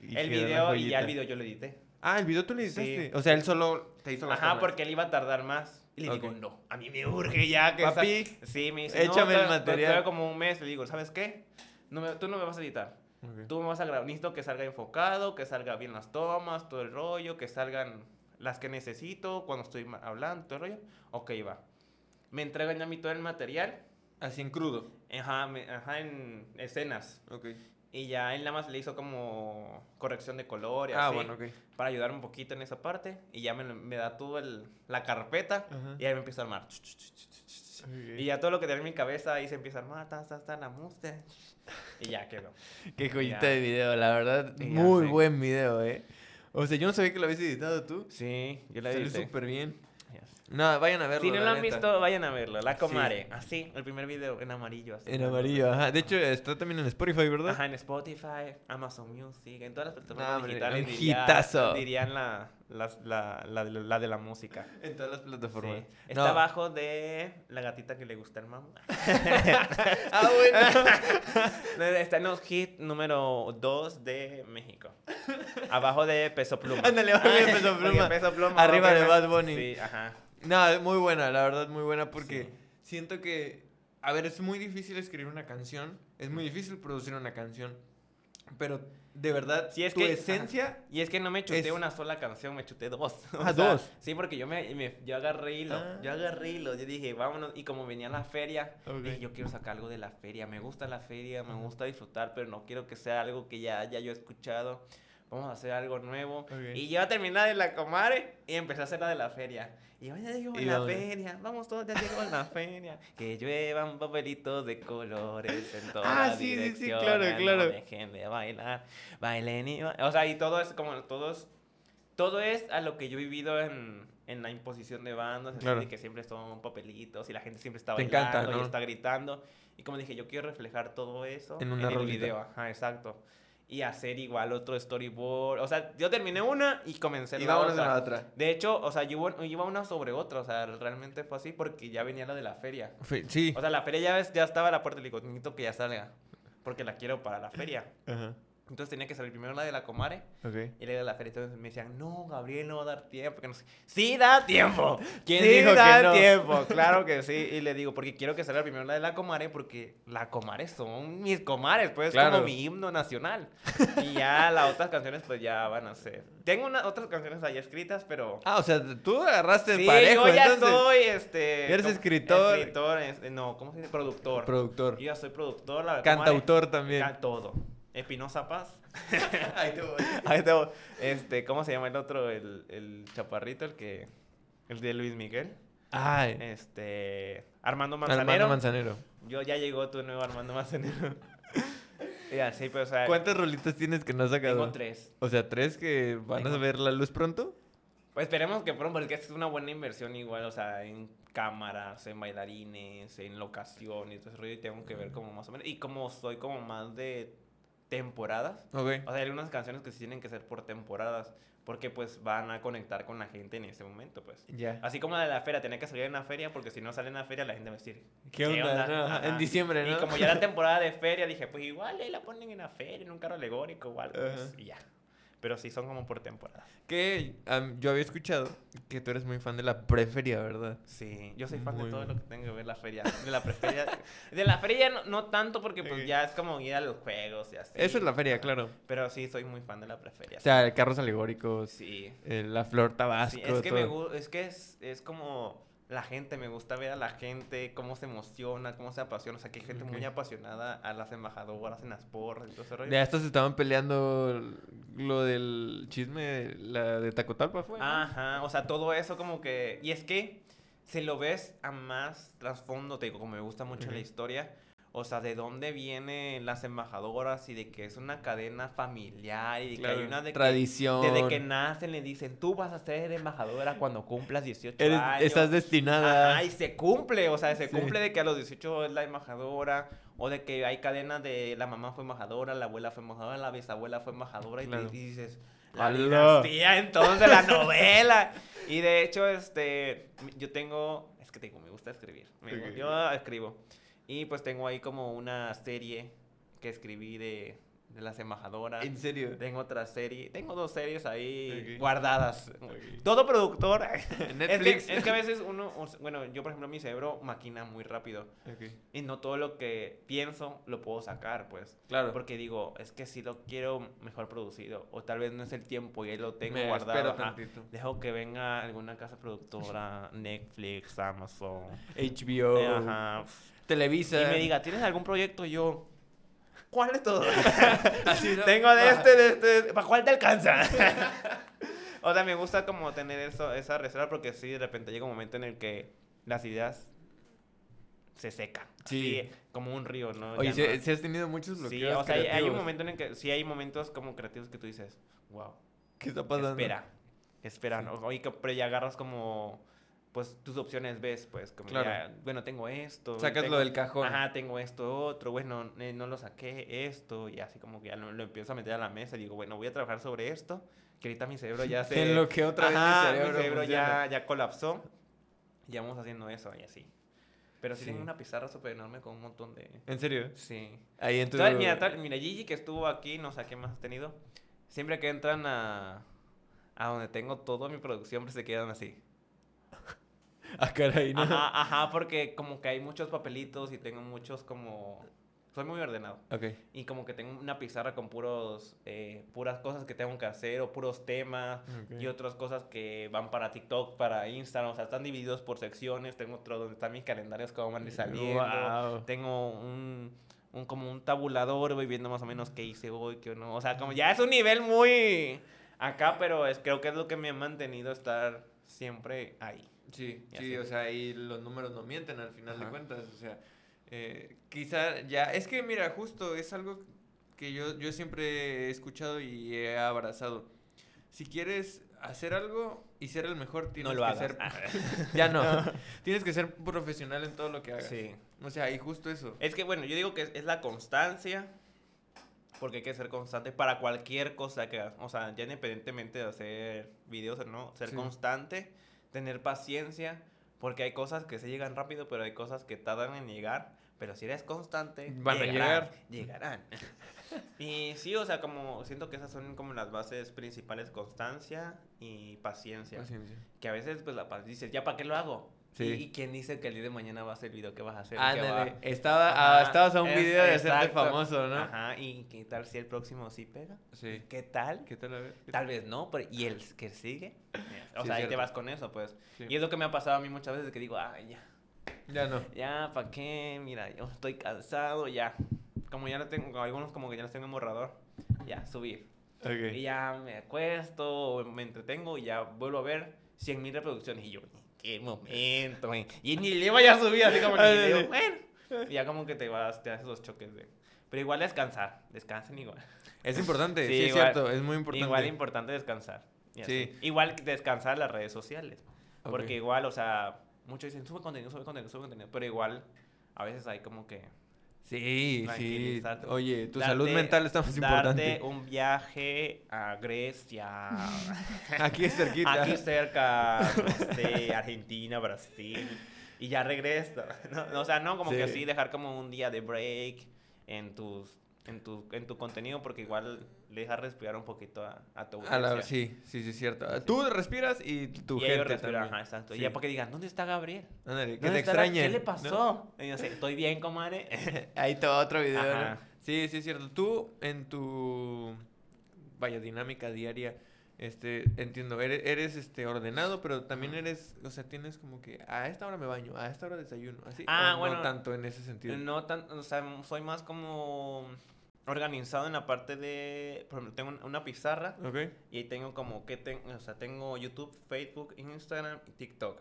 Y el video, y ya el video yo lo edité. Ah, el video tú Sí. editaste. O sea, él solo te hizo las Ajá, porque él iba a tardar más. Y le Ok. digo, no, a mí me urge ya que... sa- Papi, Sí, me dice, échame no, el te- te- material. te como un mes, le digo, ¿sabes qué? No me- tú no me vas a editar. Ok. Tú me vas a grabar, necesito que salga enfocado, que salga bien las tomas, todo el rollo, que salgan las que necesito cuando estoy hablando, todo el rollo. Ok, va. Me entregan ya a mí todo el material, Así en crudo. Ajá, me- ajá, en escenas. Ok. Y ya él nada más le hizo como corrección de color y Ah, así, bueno, ok. para ayudarme un poquito en esa parte. Y ya me, me da todo el, la carpeta Ajá. y ahí me empieza a armar. Y ya todo lo que tenía en mi cabeza ahí se empieza a armar, ta, ta, ta, la música. Y ya quedó. <laughs> Qué joyita Ya. de video, la verdad. Ya muy sé. buen video, eh. O sea, yo no sabía que lo habías editado tú. Sí, yo la Salió edité. súper bien. No, vayan a verlo. Si no lo han neta. visto, vayan a verlo. La Comare. Así, el primer video en amarillo. así. En amarillo, ajá. De hecho, está también en Spotify, ¿verdad? Ajá, en Spotify, Amazon Music, en todas las No, plataformas hombre, digitales. un diría- hitazo. Dirían la, la, la, de- la de la música. En todas las plataformas. Sí. No. Está abajo de la gatita que le gusta al mamá. <laughs> Ah, bueno. <laughs> Está en los hit número 2 de México. Abajo de Peso Pluma. Ándale, abajo de Peso <laughs> Pluma. Peso Pluma, Arriba de. Bad Bunny. Sí, ajá. No, muy buena, la verdad, muy buena porque Sí. siento que, a ver, es muy difícil escribir una canción, es muy difícil producir una canción, pero de verdad, Sí, es tu que- esencia, Y es que no me chuté Es- una sola canción, me chuté dos. <laughs> Ah, sea, dos. Sí, porque yo me, me- yo agarré hilo, Ah. yo agarré hilo, yo dije, vámonos, y como venía la feria, dije, yo quiero sacar algo de la feria, me gusta la feria, me gusta disfrutar, pero no quiero que sea algo que ya, ya yo he escuchado, vamos a hacer algo nuevo. Ok. Y yo terminé de la comare y empecé a hacer la de la feria. Y yo, ya llegó Y la feria, vamos todos, ya llegó la feria. Que lluevan papelitos de colores en todas Ah, las sí, sí, sí, claro, no claro. dejen de bailar, bailen y O sea, y todo es como, todo es, todo es a lo que yo he vivido en, en la imposición de bandas, Claro. que siempre son papelitos y la gente siempre está bailando encanta, y ¿no? está gritando. Y como dije, yo quiero reflejar todo eso En una el rolita. video. Ajá, exacto. Y hacer igual otro storyboard. O sea, yo terminé una y comencé y la vámonos otra. a la otra. De hecho, o sea, yo iba, una sobre otra. O sea, realmente fue así porque ya venía la de la feria. Fe- Sí. O sea, la feria ya, ves- ya estaba a la puerta y le digo, necesito que ya salga. Porque la quiero para la feria. Ajá. Entonces tenía que salir primero la de la Comare Ok. y la de la feria. Entonces me decían, no, Gabriel, no va a dar tiempo. Que no sé. Sí, da tiempo. <laughs> ¿Quién sí, dijo que no? tiempo. Claro que <laughs> sí. Y le digo, porque quiero que salga primero la de la Comare porque la Comare son mis comares, pues Claro. como mi himno nacional. Y ya las otras canciones pues ya van a ser. Tengo unas otras canciones ahí escritas, pero... Ah, o sea, tú agarraste Sí, parejo, yo ya entonces. soy, este... Eres escritor. Escritor, no, ¿cómo se dice? Productor. Productor. Yo ya soy productor. La Comare- Cantautor también. Can- todo. Espinosa Paz. <laughs> Ahí te voy. <laughs> Ahí te voy. Este, ¿cómo se llama el otro? El, el chaparrito, el que. El de Luis Miguel. Ay. Este. Armando Manzanero. Armando Manzanero. Yo ya llegó tu nuevo Armando Manzanero. <laughs> ya, sí, pero o sea. ¿Cuántas rolitas tienes que no has sacado? Tengo tres. O sea, tres que van a ver la luz pronto. Pues esperemos que pronto, porque es una buena inversión igual, o sea, en cámaras, en bailarines, en locación y todo ese rollo, y tengo que ver como más o menos. Y como soy como más de temporadas, Ok. o sea, hay algunas canciones que sí tienen que ser por temporadas, porque pues van a conectar con la gente en ese momento, pues. Ya. Así como la de la feria, tenía que salir en la feria, porque si no sale en la feria, la gente va a decir, ¿Qué onda? no? En diciembre, ¿no? Y como ya era <laughs> temporada de feria, dije, pues igual ahí la ponen en la feria, en un carro alegórico o algo, pues, y ya. Pero sí son como por temporada. Que yo había escuchado que tú eres muy fan de la preferia, ¿verdad? Sí, yo soy fan Muy de todo bien. lo que tenga que ver la feria. De la preferia. <laughs> De la feria no, no tanto porque pues Ok. ya es como ir a los juegos y así. Eso es la feria, claro. Pero sí, soy muy fan de la preferia. O sea, carros alegóricos, sí. eh, la flor tabasco, Sí, es que me todo. gu- es que es, es como la gente, me gusta ver a la gente, cómo se emociona, cómo se apasiona. O sea, que hay gente muy apasionada a las embajadoras, en las porras y todo ese rollo. Ya estos estaban peleando lo del chisme, la de Tacotalpa fue. ¿no? Ajá, o sea, todo eso como que... Y es que si lo ves a más trasfondo, te digo, como me gusta mucho la historia, o sea, de dónde vienen las embajadoras y de que es una cadena familiar y de Claro, que hay una de que- tradición. desde que nacen le dicen, tú vas a ser embajadora cuando cumplas 18 Eres- años. estás destinada. Ajá, y se cumple, o sea, se Sí. cumple de que a los 18 es la embajadora, o de que hay cadenas de la mamá fue embajadora, la abuela fue embajadora, la bisabuela fue embajadora, y, te- y dices, la dinastía entonces, la novela. Y de hecho, este, yo tengo, es que te digo, me gusta escribir, me yo escribo, y pues tengo ahí como una serie que escribí de, de las embajadoras. ¿En serio? Tengo otra serie, tengo dos series ahí guardadas. Todo productor. Netflix. <laughs> Es que, es que a veces uno, bueno, yo por ejemplo mi cerebro maquina muy rápido y no todo lo que pienso lo puedo sacar, pues. Claro. Porque digo, es que si lo quiero mejor producido o tal vez no es el tiempo y ahí lo tengo Me guardado. espero ajá. tantito. Dejo que venga alguna casa productora, <laughs> Netflix, Amazon. HBO, eh, ajá. Televisa. Y me diga, ¿tienes algún proyecto? Y yo, ¿cuál de todos? <laughs> Así, ¿no? Tengo de Ah. este, de este, ¿para cuál te alcanza? <laughs> o sea, me gusta como tener eso, esa reserva porque sí, de repente llega un momento en el que las ideas se secan. Sí. Así, como un río, ¿no? Oye, si, no- si has tenido muchos Sí, bloqueos o sea, hay- hay un creativos. momento en el que sí hay momentos como creativos que tú dices, wow, ¿Qué está pasando? espera, espera, Sí. ¿no? Oye, pero ya agarras como, pues, tus opciones ves, pues, como Claro. ya, bueno, tengo esto. Sacas tengo- lo del cajón. Ajá, tengo esto otro, bueno, eh, no lo saqué, esto, y así como que ya lo, lo empiezo a meter a la mesa y digo, bueno, voy a trabajar sobre esto, que ahorita mi cerebro ya <laughs> se... En lo que otra vez mi Ajá, cerebro ya, ya colapsó, y vamos haciendo eso y así. Pero sí, Sí. tengo una pizarra súper enorme con un montón de... ¿En serio? Sí. Ahí en tu... Tal- mira, tal- mira, Gigi que estuvo aquí, no sé qué más has tenido, siempre que entran a, a donde tengo toda mi producción, pues se quedan así. <laughs> Ah, caray, ¿no? Ajá, ajá, porque como que hay muchos papelitos y tengo muchos como... Soy muy ordenado. Ok. Y como que tengo una pizarra con puros, eh, puras cosas que tengo que hacer o puros temas y otras cosas que van para TikTok, para Instagram. O sea, están divididos por secciones. Tengo otro donde están mis calendarios como van saliendo. Guau. Tengo un, un como un tabulador, voy viendo más o menos qué hice hoy, qué no. O sea, como ya es un nivel muy acá, pero es, creo que es lo que me ha mantenido estar siempre ahí. Sí, Y sí, así. o sea, ahí los números no mienten al final de cuentas, o sea, eh, quizá ya, es que mira, justo es algo que yo, yo siempre he escuchado y he abrazado. Si quieres hacer algo y ser el mejor, tienes no lo que hagas. Ah. ser... <laughs> ya <laughs> no, tienes que ser profesional en todo lo que hagas. Sí. O sea, y justo eso. Es que, bueno, yo digo que es, es la constancia, porque hay que ser constante para cualquier cosa que hagas. O sea, ya independientemente de hacer videos o no, ser Sí. constante, tener paciencia, porque hay cosas que se llegan rápido, pero hay cosas que tardan en llegar. Pero si eres constante, Van a llegarán, Llegarán. y sí, o sea, como siento que esas son como las bases principales, constancia y paciencia. Paciencia. Que a veces, pues, la paz dices, ¿ya para qué lo hago? Sí. ¿Y, y quién dice que el día de mañana va a ser el video que vas a hacer? Ándale, estaba, Ajá, ah, estabas a un video de hacerte famoso, ¿no? Ajá, y qué tal si el próximo sí pega? Sí. ¿Qué tal? ¿Qué tal? A ver. ¿Qué Tal vez no, pero ¿y el que sigue? O Sí, sea, ahí te vas con eso, pues. Sí. Y es lo que me ha pasado a mí muchas veces que digo, ay, ya, Ya no. ya, ¿para qué? Mira, yo estoy cansado, ya. como ya no tengo, algunos como que ya los tengo en borrador, ya, subir. Ok. Y ya me acuesto, me entretengo y ya vuelvo a ver 100 mil reproducciones. Y yo, qué momento, güey. Y ni le voy a subir, así como Ah, le digo, bueno. Y ya como que te vas, te haces los choques de... Pero igual descansar, descansen igual. Es importante, <laughs> sí, Sí, es cierto, es muy importante. Igual importante descansar. Sí. Igual descansar las redes sociales. Porque igual, o sea, muchos dicen, sube contenido, sube contenido, sube contenido. Pero igual, a veces hay como que... Sí, sí. Oye, tu darte- salud mental está más Darte importante. un viaje a Grecia. <laughs> Aquí es cerquita. Aquí cerca, no sé, Argentina, Brasil. Y ya regresa. No, o sea, no, como que Sí. así dejar como un día de break en tus en tu, en tu contenido porque igual le dejas respirar un poquito a, a tu A la- audiencia. sí, sí, sí, es cierto. Sí. Tú respiras y tu y gente respiran, también. ajá, exacto. Sí. Y ya para que digan, ¿dónde está Gabriel? Ándale, que ¿Dónde te extrañen. ¿Qué le ¿no? pasó? Y yo sé, estoy bien, comadre. <laughs> Ahí está otro video. Sí, sí, es cierto. Tú, en tu, vaya, dinámica diaria, este, entiendo, eres, eres, este, ordenado, pero también eres, o sea, tienes como que, a esta hora me baño, a esta hora desayuno, así. Ah, o bueno. No tanto en ese sentido. No tan, o sea, soy más como organizado en la parte de, por ejemplo, tengo un- una pizarra Ok. y ahí tengo como que tengo, o sea, tengo YouTube, Facebook, Instagram y TikTok.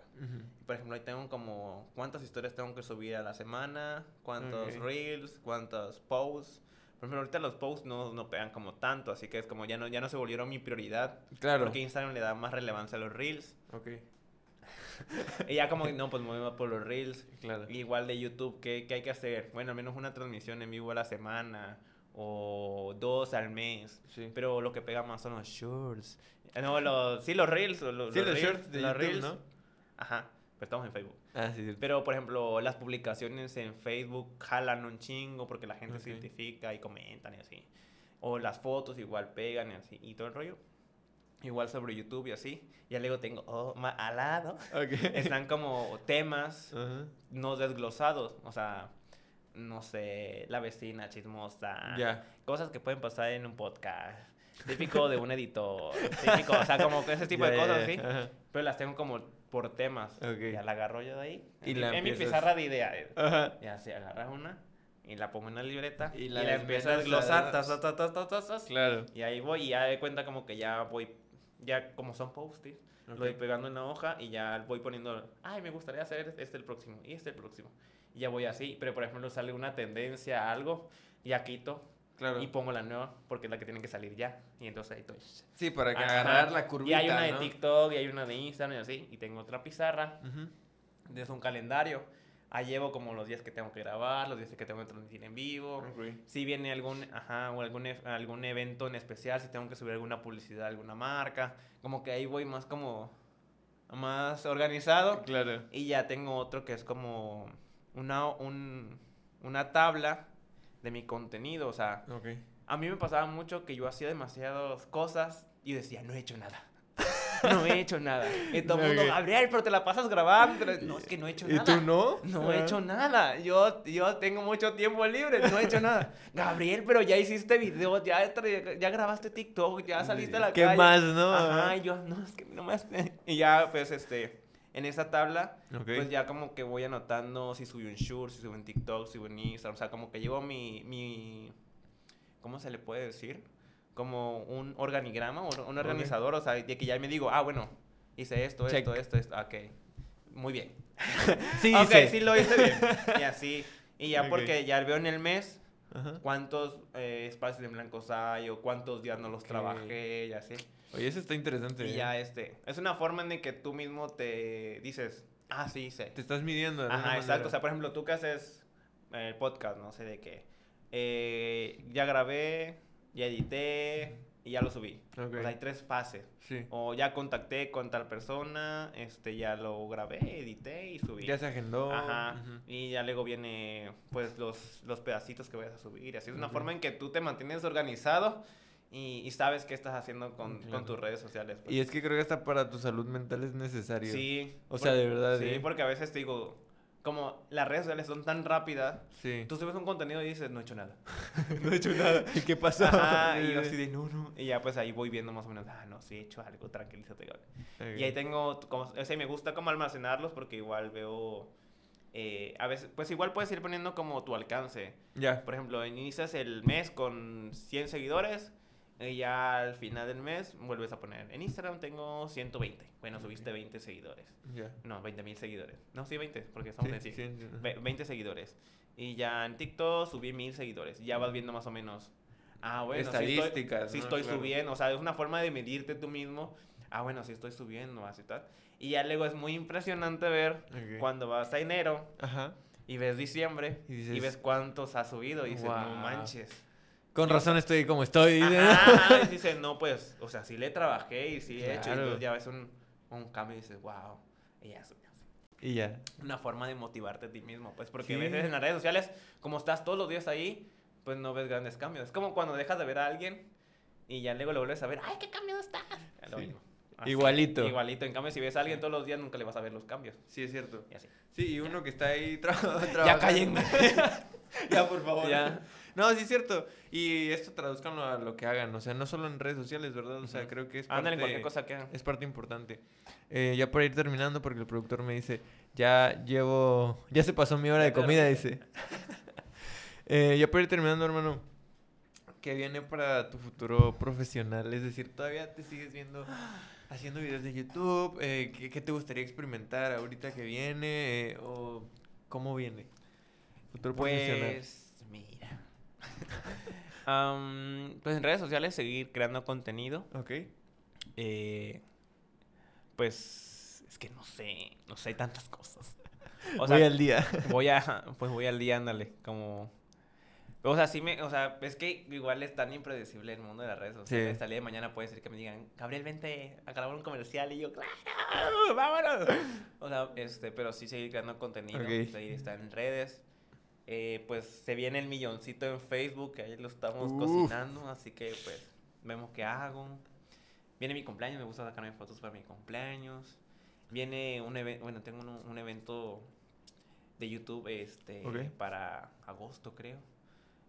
Por ejemplo, ahí tengo como cuántas historias tengo que subir a la semana, cuántos reels, cuántos posts. Por ejemplo, ahorita los posts no, no pegan como tanto, así que es como ya no, ya no se volvieron mi prioridad. Claro. Porque Instagram le da más relevancia a los reels. Ok, <laughs> Y ya como, no, pues más por los reels. claro. Igual de YouTube, ¿qué, ¿qué hay que hacer? Bueno, al menos una transmisión en vivo a la semana o dos al mes. Sí. Pero lo que pega más son los shorts. Eh, No, los, sí, los reels. Los, Sí, los reels, shorts de los YouTube, reels. ¿no? Ajá, pero estamos en Facebook. Ah, sí, sí. Pero, por ejemplo, las publicaciones en Facebook jalan un chingo porque la gente se Ok. identifica y comentan y así. O las fotos igual pegan y así. Y todo el rollo. Igual sobre YouTube y así. Ya luego tengo, oh, ma- al lado. Ok. <laughs> Están como temas Ajá. no desglosados. O sea, no sé, la vecina chismosa. Ya. Cosas que pueden pasar en un podcast. Típico de un editor. Típico, o sea, como ese tipo <laughs> Ya, de cosas ya. así. Ajá. Pero las tengo como por temas. Ok. Ya la agarro yo de ahí. Y en, la en mi pizarra de ideas. Ajá. Ya se agarras una y la pongo en la libreta Y y la la, empiezo a desglosar. tas, tas, tas, Claro. Y ahí voy y ya de cuenta como que ya voy, ya como son post-it, Ok. lo voy pegando en la hoja y ya voy poniendo, ay, me gustaría hacer este el próximo y este el próximo. Y ya voy así, pero por ejemplo sale una tendencia a algo, ya quito Claro. y pongo la nueva porque es la que tiene que salir ya. Y entonces ahí estoy. Sí, para que Ajá. agarrar la curvita, Y hay una de ¿no? TikTok y hay una de Instagram y así. Y tengo otra pizarra Ujú. es un calendario. Ahí llevo como los días que tengo que grabar, los días que tengo que transmitir en vivo. Ok. Si viene algún, ajá, o algún, e- algún evento en especial, si tengo que subir alguna publicidad, alguna marca. Como que ahí voy más como, más organizado. Claro. Y ya tengo otro que es como una, un- una tabla de mi contenido. O sea, Ok. a mí me pasaba mucho que yo hacía demasiadas cosas y decía, no he hecho nada. <laughs> No he hecho nada. Y todo el mundo. Gabriel, pero te la pasas grabando. No, es que no he hecho ¿Y nada. tú no? No he hecho nada. Yo, yo tengo mucho tiempo libre, no he hecho nada. <laughs> Gabriel, pero ya hiciste video, ya, ya grabaste TikTok, ya saliste a la ¿Qué calle. más, no? Ajá, y yo, no, es que no me... <laughs> Y ya, pues, este, en esa tabla, pues ya como que voy anotando si subí un short, si subí un TikTok, si subí un Instagram. O sea, como que llevo mi, mi, ¿cómo se le puede decir? Como un organigrama, un organizador, o sea, de que ya me digo, ah, bueno, hice esto, Check. esto, esto, esto, ok, muy bien. <laughs> Sí, <laughs> ok, hice. sí lo hice bien. <laughs> Y así, y ya porque ya veo en el mes Ajá. cuántos eh, espacios en blancos hay o cuántos días no los trabajé y así. Oye, eso está interesante. Y ¿eh? ya este, es una forma en la que tú mismo te dices, ah, sí hice. Te estás midiendo. de Ajá, exacto. O sea, por ejemplo, tú que haces el podcast, no sé de qué. eh, ya grabé, ya edité y ya lo subí. Ok. O sea, hay tres fases. Sí. O ya contacté con tal persona, este, ya lo grabé, edité y subí. Ya se agendó. Ajá. ujú. Y ya luego viene, pues, los, los pedacitos que vayas a subir. Así es una Ok. forma en que tú te mantienes organizado y, y sabes qué estás haciendo con, tus redes sociales. pues. Y es que creo que hasta para tu salud mental es necesario. Sí. O sea, de verdad, Sí, ¿eh? porque a veces te digo, como las redes sociales son tan rápidas, Sí. tú subes un contenido y dices, no he hecho nada. <laughs> no he hecho nada. <laughs> ¿Y qué pasó? Ajá, y yo así de, no, no. Y ya pues ahí voy viendo más o menos, ah, no, sí he hecho algo, tranquilízate. Gabriel". Ok. Y ahí tengo, como, o sea, me gusta como almacenarlos porque igual veo eh, a veces, pues igual puedes ir poniendo como tu alcance. Ya. Por ejemplo, inicias el mes con 100 seguidores y ya al final del mes vuelves a poner, en Instagram tengo 120. Bueno, subiste 20 seguidores. Ya. No, 20 mil seguidores. No, sí, 20, porque estamos en Sí, 100. sí, sí. Ve- 20 seguidores. Y ya en TikTok subí mil seguidores. Ya vas viendo más o menos. Ah, bueno, sí estoy- Estadísticas, Sí ¿no? estoy, Claro. subiendo. O sea, es una forma de medirte tú mismo. Ah, bueno, sí estoy subiendo, así tal. Y ya luego es muy impresionante ver Ok. cuando vas a enero Ajá. y ves diciembre Y y, dices, ves cuántos has subido y dices, no "Guau". manches. Con razón estoy como estoy. dice. <laughs> Ajá, y dices, no, pues, o sea, sí le trabajé y sí he hecho. Y entonces ya ves un, un cambio y dices, wow, y ya Y ya. una forma de motivarte a ti mismo, pues porque a Sí. veces en las redes sociales, como estás todos los días ahí, pues no ves grandes cambios. Es como cuando dejas de ver a alguien y ya luego lo vuelves a ver, ¡ay, qué cambiado estás! Es lo Sí. mismo. Así, Igualito. Igualito. En cambio, si ves a alguien todos los días, nunca le vas a ver los cambios. Sí, es cierto. Y así. Sí, y uno que está ahí tra- <laughs> trabajando. Ya cállenme. <laughs> ya, por favor. Ya. No, sí es cierto. Y esto traduzcanlo a lo que hagan. O sea, no solo en redes sociales, ¿verdad? O sea, creo que es parte, en cualquier cosa que hagan. es parte importante. Eh, ya para ir terminando, porque el productor me dice, ya llevo, ya se pasó mi hora de comida, dice. <laughs> Eh, ya para ir terminando, hermano, ¿qué viene para tu futuro profesional? Es decir, ¿todavía te sigues viendo haciendo videos de YouTube? Eh, ¿qué, qué te gustaría experimentar ahorita que viene? Eh, ¿O cómo viene? Futuro profesional. Pues, mira. Am, pues en redes sociales seguir creando contenido. Ok. Eh, pues es que no sé, no sé tantas cosas. <laughs> O Voy al día. <laughs> voy a, pues voy al día, ándale, como... O sea, sí me, o sea, es que igual es tan impredecible el mundo de las redes sociales. Sí. El día de mañana puede ser que me digan, Gabriel, vente a grabar un comercial. Y yo, claro, <laughs> vámonos. O sea, este, pero sí seguir creando contenido, seguir estar en redes. Eh, pues se viene el milloncito en Facebook, que ahí lo estamos Uf. cocinando, así que pues vemos qué hago. Viene mi cumpleaños, me gusta sacarme fotos para mi cumpleaños. Viene un evento, bueno, tengo un, un evento de YouTube este para agosto, creo.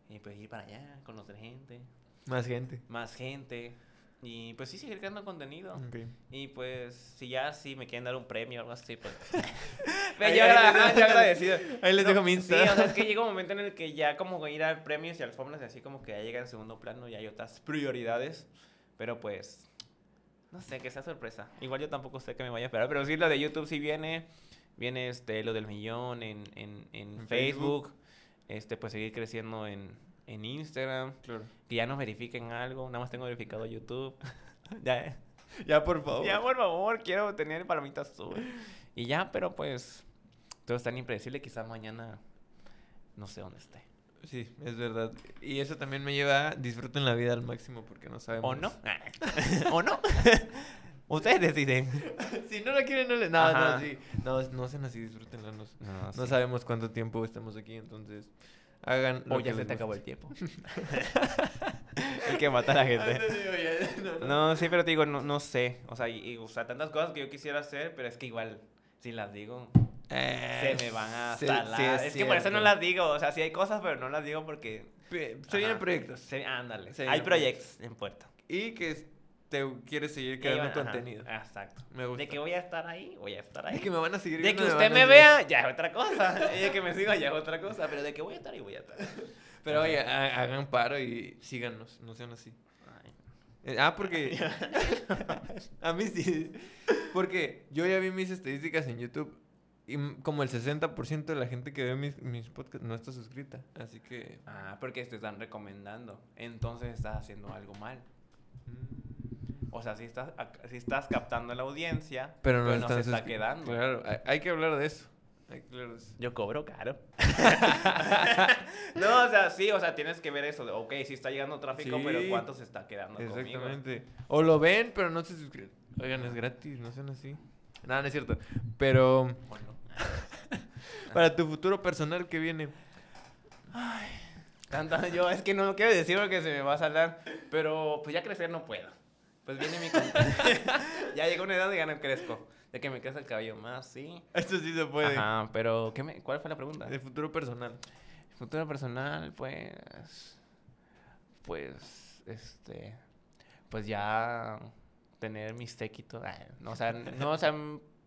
Y pues ir para allá, conocer gente, Más gente. más gente. Y pues sí, seguir creando contenido. Ok. Y pues, si ya sí me quieren dar un premio o algo así, pues. <laughs> Ahí- <laughs> yo, agradecido. Ahí les No, dejo mi Sí, Insta. o sea, es que <laughs> llega un momento en el que ya como ir a premios y alfombras y así como que ya llega en segundo plano y hay otras prioridades. Pero pues, no sé, que sea sorpresa. Igual yo tampoco sé qué me vaya a esperar, pero sí lo de YouTube sí viene. Viene este, lo del millón en, en, en En Facebook. Facebook. Este, pues seguir creciendo en, en Instagram. Claro. Que ya nos verifiquen algo. Nada más tengo verificado YouTube. <laughs> ya, Ya, por favor. ya, por favor, quiero tener palomitas azul. Y ya, pero pues, todo es tan impredecible. Quizás mañana no sé dónde esté. Sí, es verdad. Y eso también me lleva a disfruten la vida al máximo porque no sabemos. ¿O no? <laughs> <laughs> ¿O no? Ustedes deciden. si no la quieren, no le. No, Ajá. no, sí. No, no sean así, disfrútenla. No, No, no sí. sabemos cuánto tiempo estamos aquí, entonces hagan lo O que ya se les te acabó el guste. tiempo. <laughs> Hay que matar a la gente. <laughs> No, no. No, sí, pero te digo, no, no sé. O sea, y, y, o sea, tantas cosas que yo quisiera hacer, pero es que igual, si las digo, Eh, se me van a sí, salar. sí, es que por eso no las digo. O sea, sí hay cosas, pero no las digo porque... Se vienen proyectos. Se- ándale. Se hay proyectos en puerta. Y que te quieres seguir creando ajá, contenido. Exacto. Me gusta. De que voy a estar ahí, voy a estar ahí. De que me van a seguir De que usted van me vea, ya es otra cosa. <laughs> Y de que me siga, ya es otra cosa. Pero de que voy a estar ahí, voy a estar. <laughs> Pero oye, ha- hagan paro y síganos, no sean así. Eh, Ah, porque. <laughs> a mí sí. Porque yo ya vi mis estadísticas en YouTube y como el 60% de la gente que ve mis, mis podcasts no está suscrita. Así que. Ah, porque te están recomendando. Entonces estás haciendo algo mal. O sea, si estás, ac- si estás captando la audiencia, Pero no, no están se está quedando. Claro, hay, hay que hablar de eso. Hay que hablar de eso. Yo cobro caro. <laughs> no, o sea, sí, o sea, tienes que ver eso. De, ok, sí está llegando tráfico, Sí. pero ¿cuánto se está quedando conmigo? Exactamente. O lo ven, pero no se suscriben. Oigan, es gratis, no sean así. Nada, no es cierto. Pero Bueno. <laughs> para tu futuro personal que viene. Tanta, yo es que no lo quiero decir porque se me va a salar, pero pues ya crecer no puedo. Pues viene mi... <laughs> ya llegó una edad ya no crezco. De que me crece el cabello más, sí. Esto sí se puede. Ajá, pero ¿qué me, ¿cuál fue la pregunta? De futuro personal. Futuro personal, pues. Pues. Este. Pues ya. Tener mis séquitos. ah, No, o sea, no, o sea.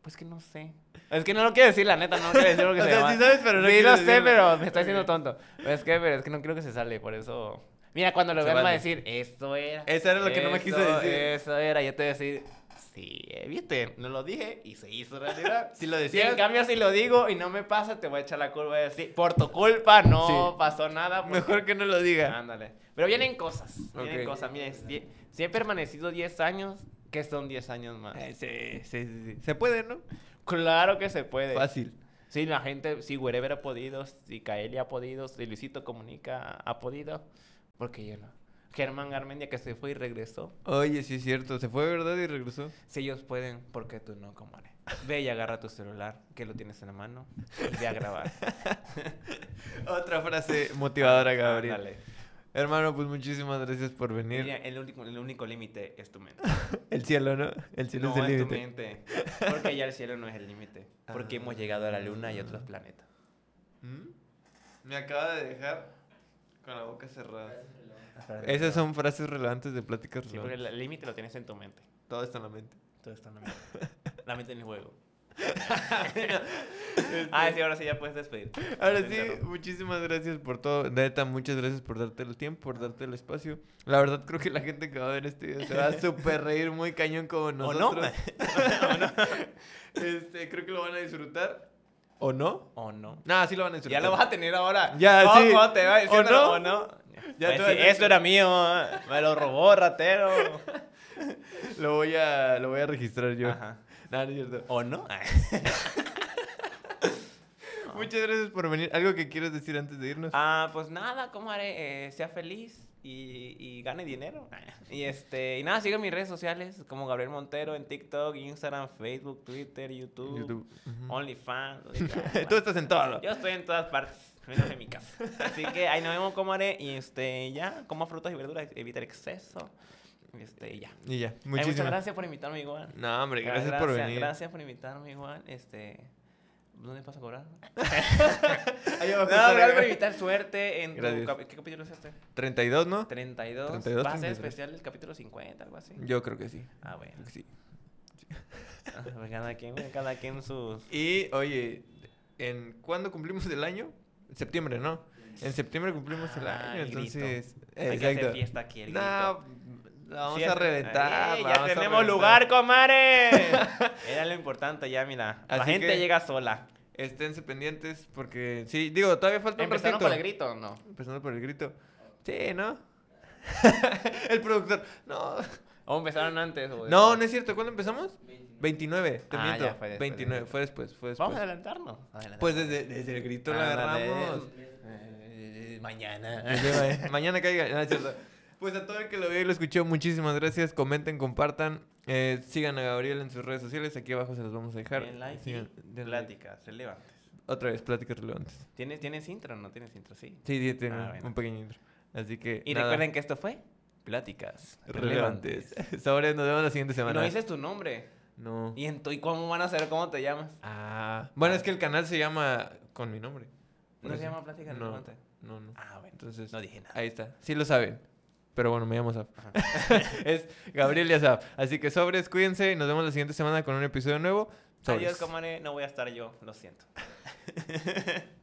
Pues que no sé. Es que no lo quiero decir, la neta, no lo quiero decir porque <laughs> O se sea, llama- sí sabes, pero no Sí, lo sé, pero me está haciendo tonto. Es que, pero es que no quiero que se sale, por eso... Mira, cuando lo vean va a vale. decir, esto era. Eso era lo que no me quiso decir. Eso era, yo te voy a decir, sí, eh, viste, no lo dije y se hizo realidad. <laughs> Si lo decías... en cambio si lo digo y no me pasa, te voy a echar la culpa y decir, por tu culpa no Sí. pasó nada. porque- Mejor que no lo diga. Ándale. Pero vienen cosas, vienen Ok. cosas. Miren, si, si he permanecido 10 años, ¿qué son 10 años más? Eh, sí, sí, sí, sí. Se puede, ¿no? Claro que se puede. Fácil. Si la gente, si Wherever ha podido, si Kaeli ha podido, si Luisito Comunica ha podido, porque yo no. Germán Garmendia que se fue y regresó. Oye, sí es cierto. Se fue, ¿verdad? Y regresó. Si ellos pueden, ¿por qué tú no, comadre? Ve y agarra tu celular, que lo tienes en la mano, y ve a grabar. <laughs> Otra frase motivadora, Gabriel. Ándale. Hermano, pues muchísimas gracias por venir. Mira, el único, el único límite es tu mente. <laughs> El cielo, ¿no? El cielo No, es el es tu límite. mente. Porque ya el cielo no es el límite. Porque Ah. hemos llegado a la luna y a otros planetas. ¿Mm? Me acaba de dejar con la boca cerrada. Esas son frases relevantes de pláticas Sí, porque relevantes. el límite lo tienes en tu mente. Todo está en la mente. Todo está en la mente. <laughs> La mente en el juego. <laughs> ah, sí, ahora sí ya puedes despedir. Ahora sí, muchísimas gracias por todo. Neta, muchas gracias por darte el tiempo, por darte el espacio. La verdad, creo que la gente que va a ver este video se va a <laughs> súper reír muy cañón como ¿O no? nosotros. Este, creo que lo van a disfrutar. ¿O no? ¿O no? Nah, sí lo van a Ya disfrutar. lo vas a tener ahora. Ya, ¿Cómo sí. te va ¿O no? ¿O no? Ya Ya Eso era mío. ¿eh? Me lo robó, ratero. <laughs> Lo voy a, lo voy a registrar yo. Ajá. Nah, no es cierto. ¿O no? <laughs> Muchas gracias por venir. ¿Algo que quieres decir antes de irnos? Ah, pues nada, comadre, eh, sea feliz y, y gane dinero. Y este, y nada, sigan mis redes sociales como Gabriel Montero en TikTok, Instagram, Facebook, Twitter, YouTube. OnlyFans. <laughs> Tú estás en todo. Yo estoy en todas partes, menos en mi casa. Así que ahí nos vemos, comadre, y este, ya, coma frutas y verduras, evita el exceso. Este, y ya. Y ya, Ay, muchísimas muchas gracias por invitarme igual. No, hombre, gracias, por venir. Gracias por invitarme igual. Este, ¿dónde vas a cobrar? <laughs> No, gracias por invitar suerte en tu cap- ¿Qué capítulo es este? 32, ¿no? 32. 32, ¿Va a ser 33. especial el capítulo 50, algo así? Yo creo que sí. Ah, bueno. Creo que sí. <laughs> Ah, pues cada quien, cada quien sus... Y, oye, ¿en cuándo cumplimos el año? En septiembre, ¿no? En septiembre cumplimos el Ah, año, el entonces... Hay que hacer fiesta aquí, el No, la vamos Sí, a reventar. ¡Ey, la ya vamos a tenemos reventar. lugar, comare. <laughs> Era lo importante ya, mira. la gente que- llega sola. Esténse pendientes porque... Sí, digo, todavía falta un ¿Empezaron ratito. con el grito o no? Empezando por el grito. Sí, ¿no? <laughs> el productor. No. ¿O empezaron antes? o No, no es cierto. ¿Cuándo empezamos? 29. Te Ah, miento. ya, fue después, 29. después. Fue después. Fue después. Vamos a adelantarnos. Pues desde, desde el grito la Ándale. agarramos. Eh, mañana. <laughs> Mañana caiga. No, es cierto. Pues a todo el que lo vio y lo escuchó, muchísimas gracias. Comenten, compartan. Eh, sigan a Gabriel en sus redes sociales. Aquí abajo se los vamos a dejar. Den like Sigan- den like. pláticas relevantes. Otra vez, pláticas relevantes. ¿Tienes, ¿Tienes intro o no tienes intro? Sí. Sí, sí, tengo Ah, un- bueno. un pequeño intro. Así que. Y nada, recuerden que esto fue Pláticas Relevantes. <laughs> Sobres, nos vemos la siguiente semana. no dices tu nombre. No. ¿Y, en tu- ¿Y cómo van a saber cómo te llamas? Ah. Bueno, es que el canal se llama con mi nombre. ¿No se llama Pláticas No, Relevantes? no, no. Ah, bueno. Entonces, No dije nada. ahí está. Sí lo saben. Pero bueno, me llamo Zap. <laughs> es Gabriel y Zap. Así que sobres, cuídense y nos vemos la siguiente semana con un episodio nuevo. Sobres. Adiós, comadre. No voy a estar yo. Lo siento. <laughs>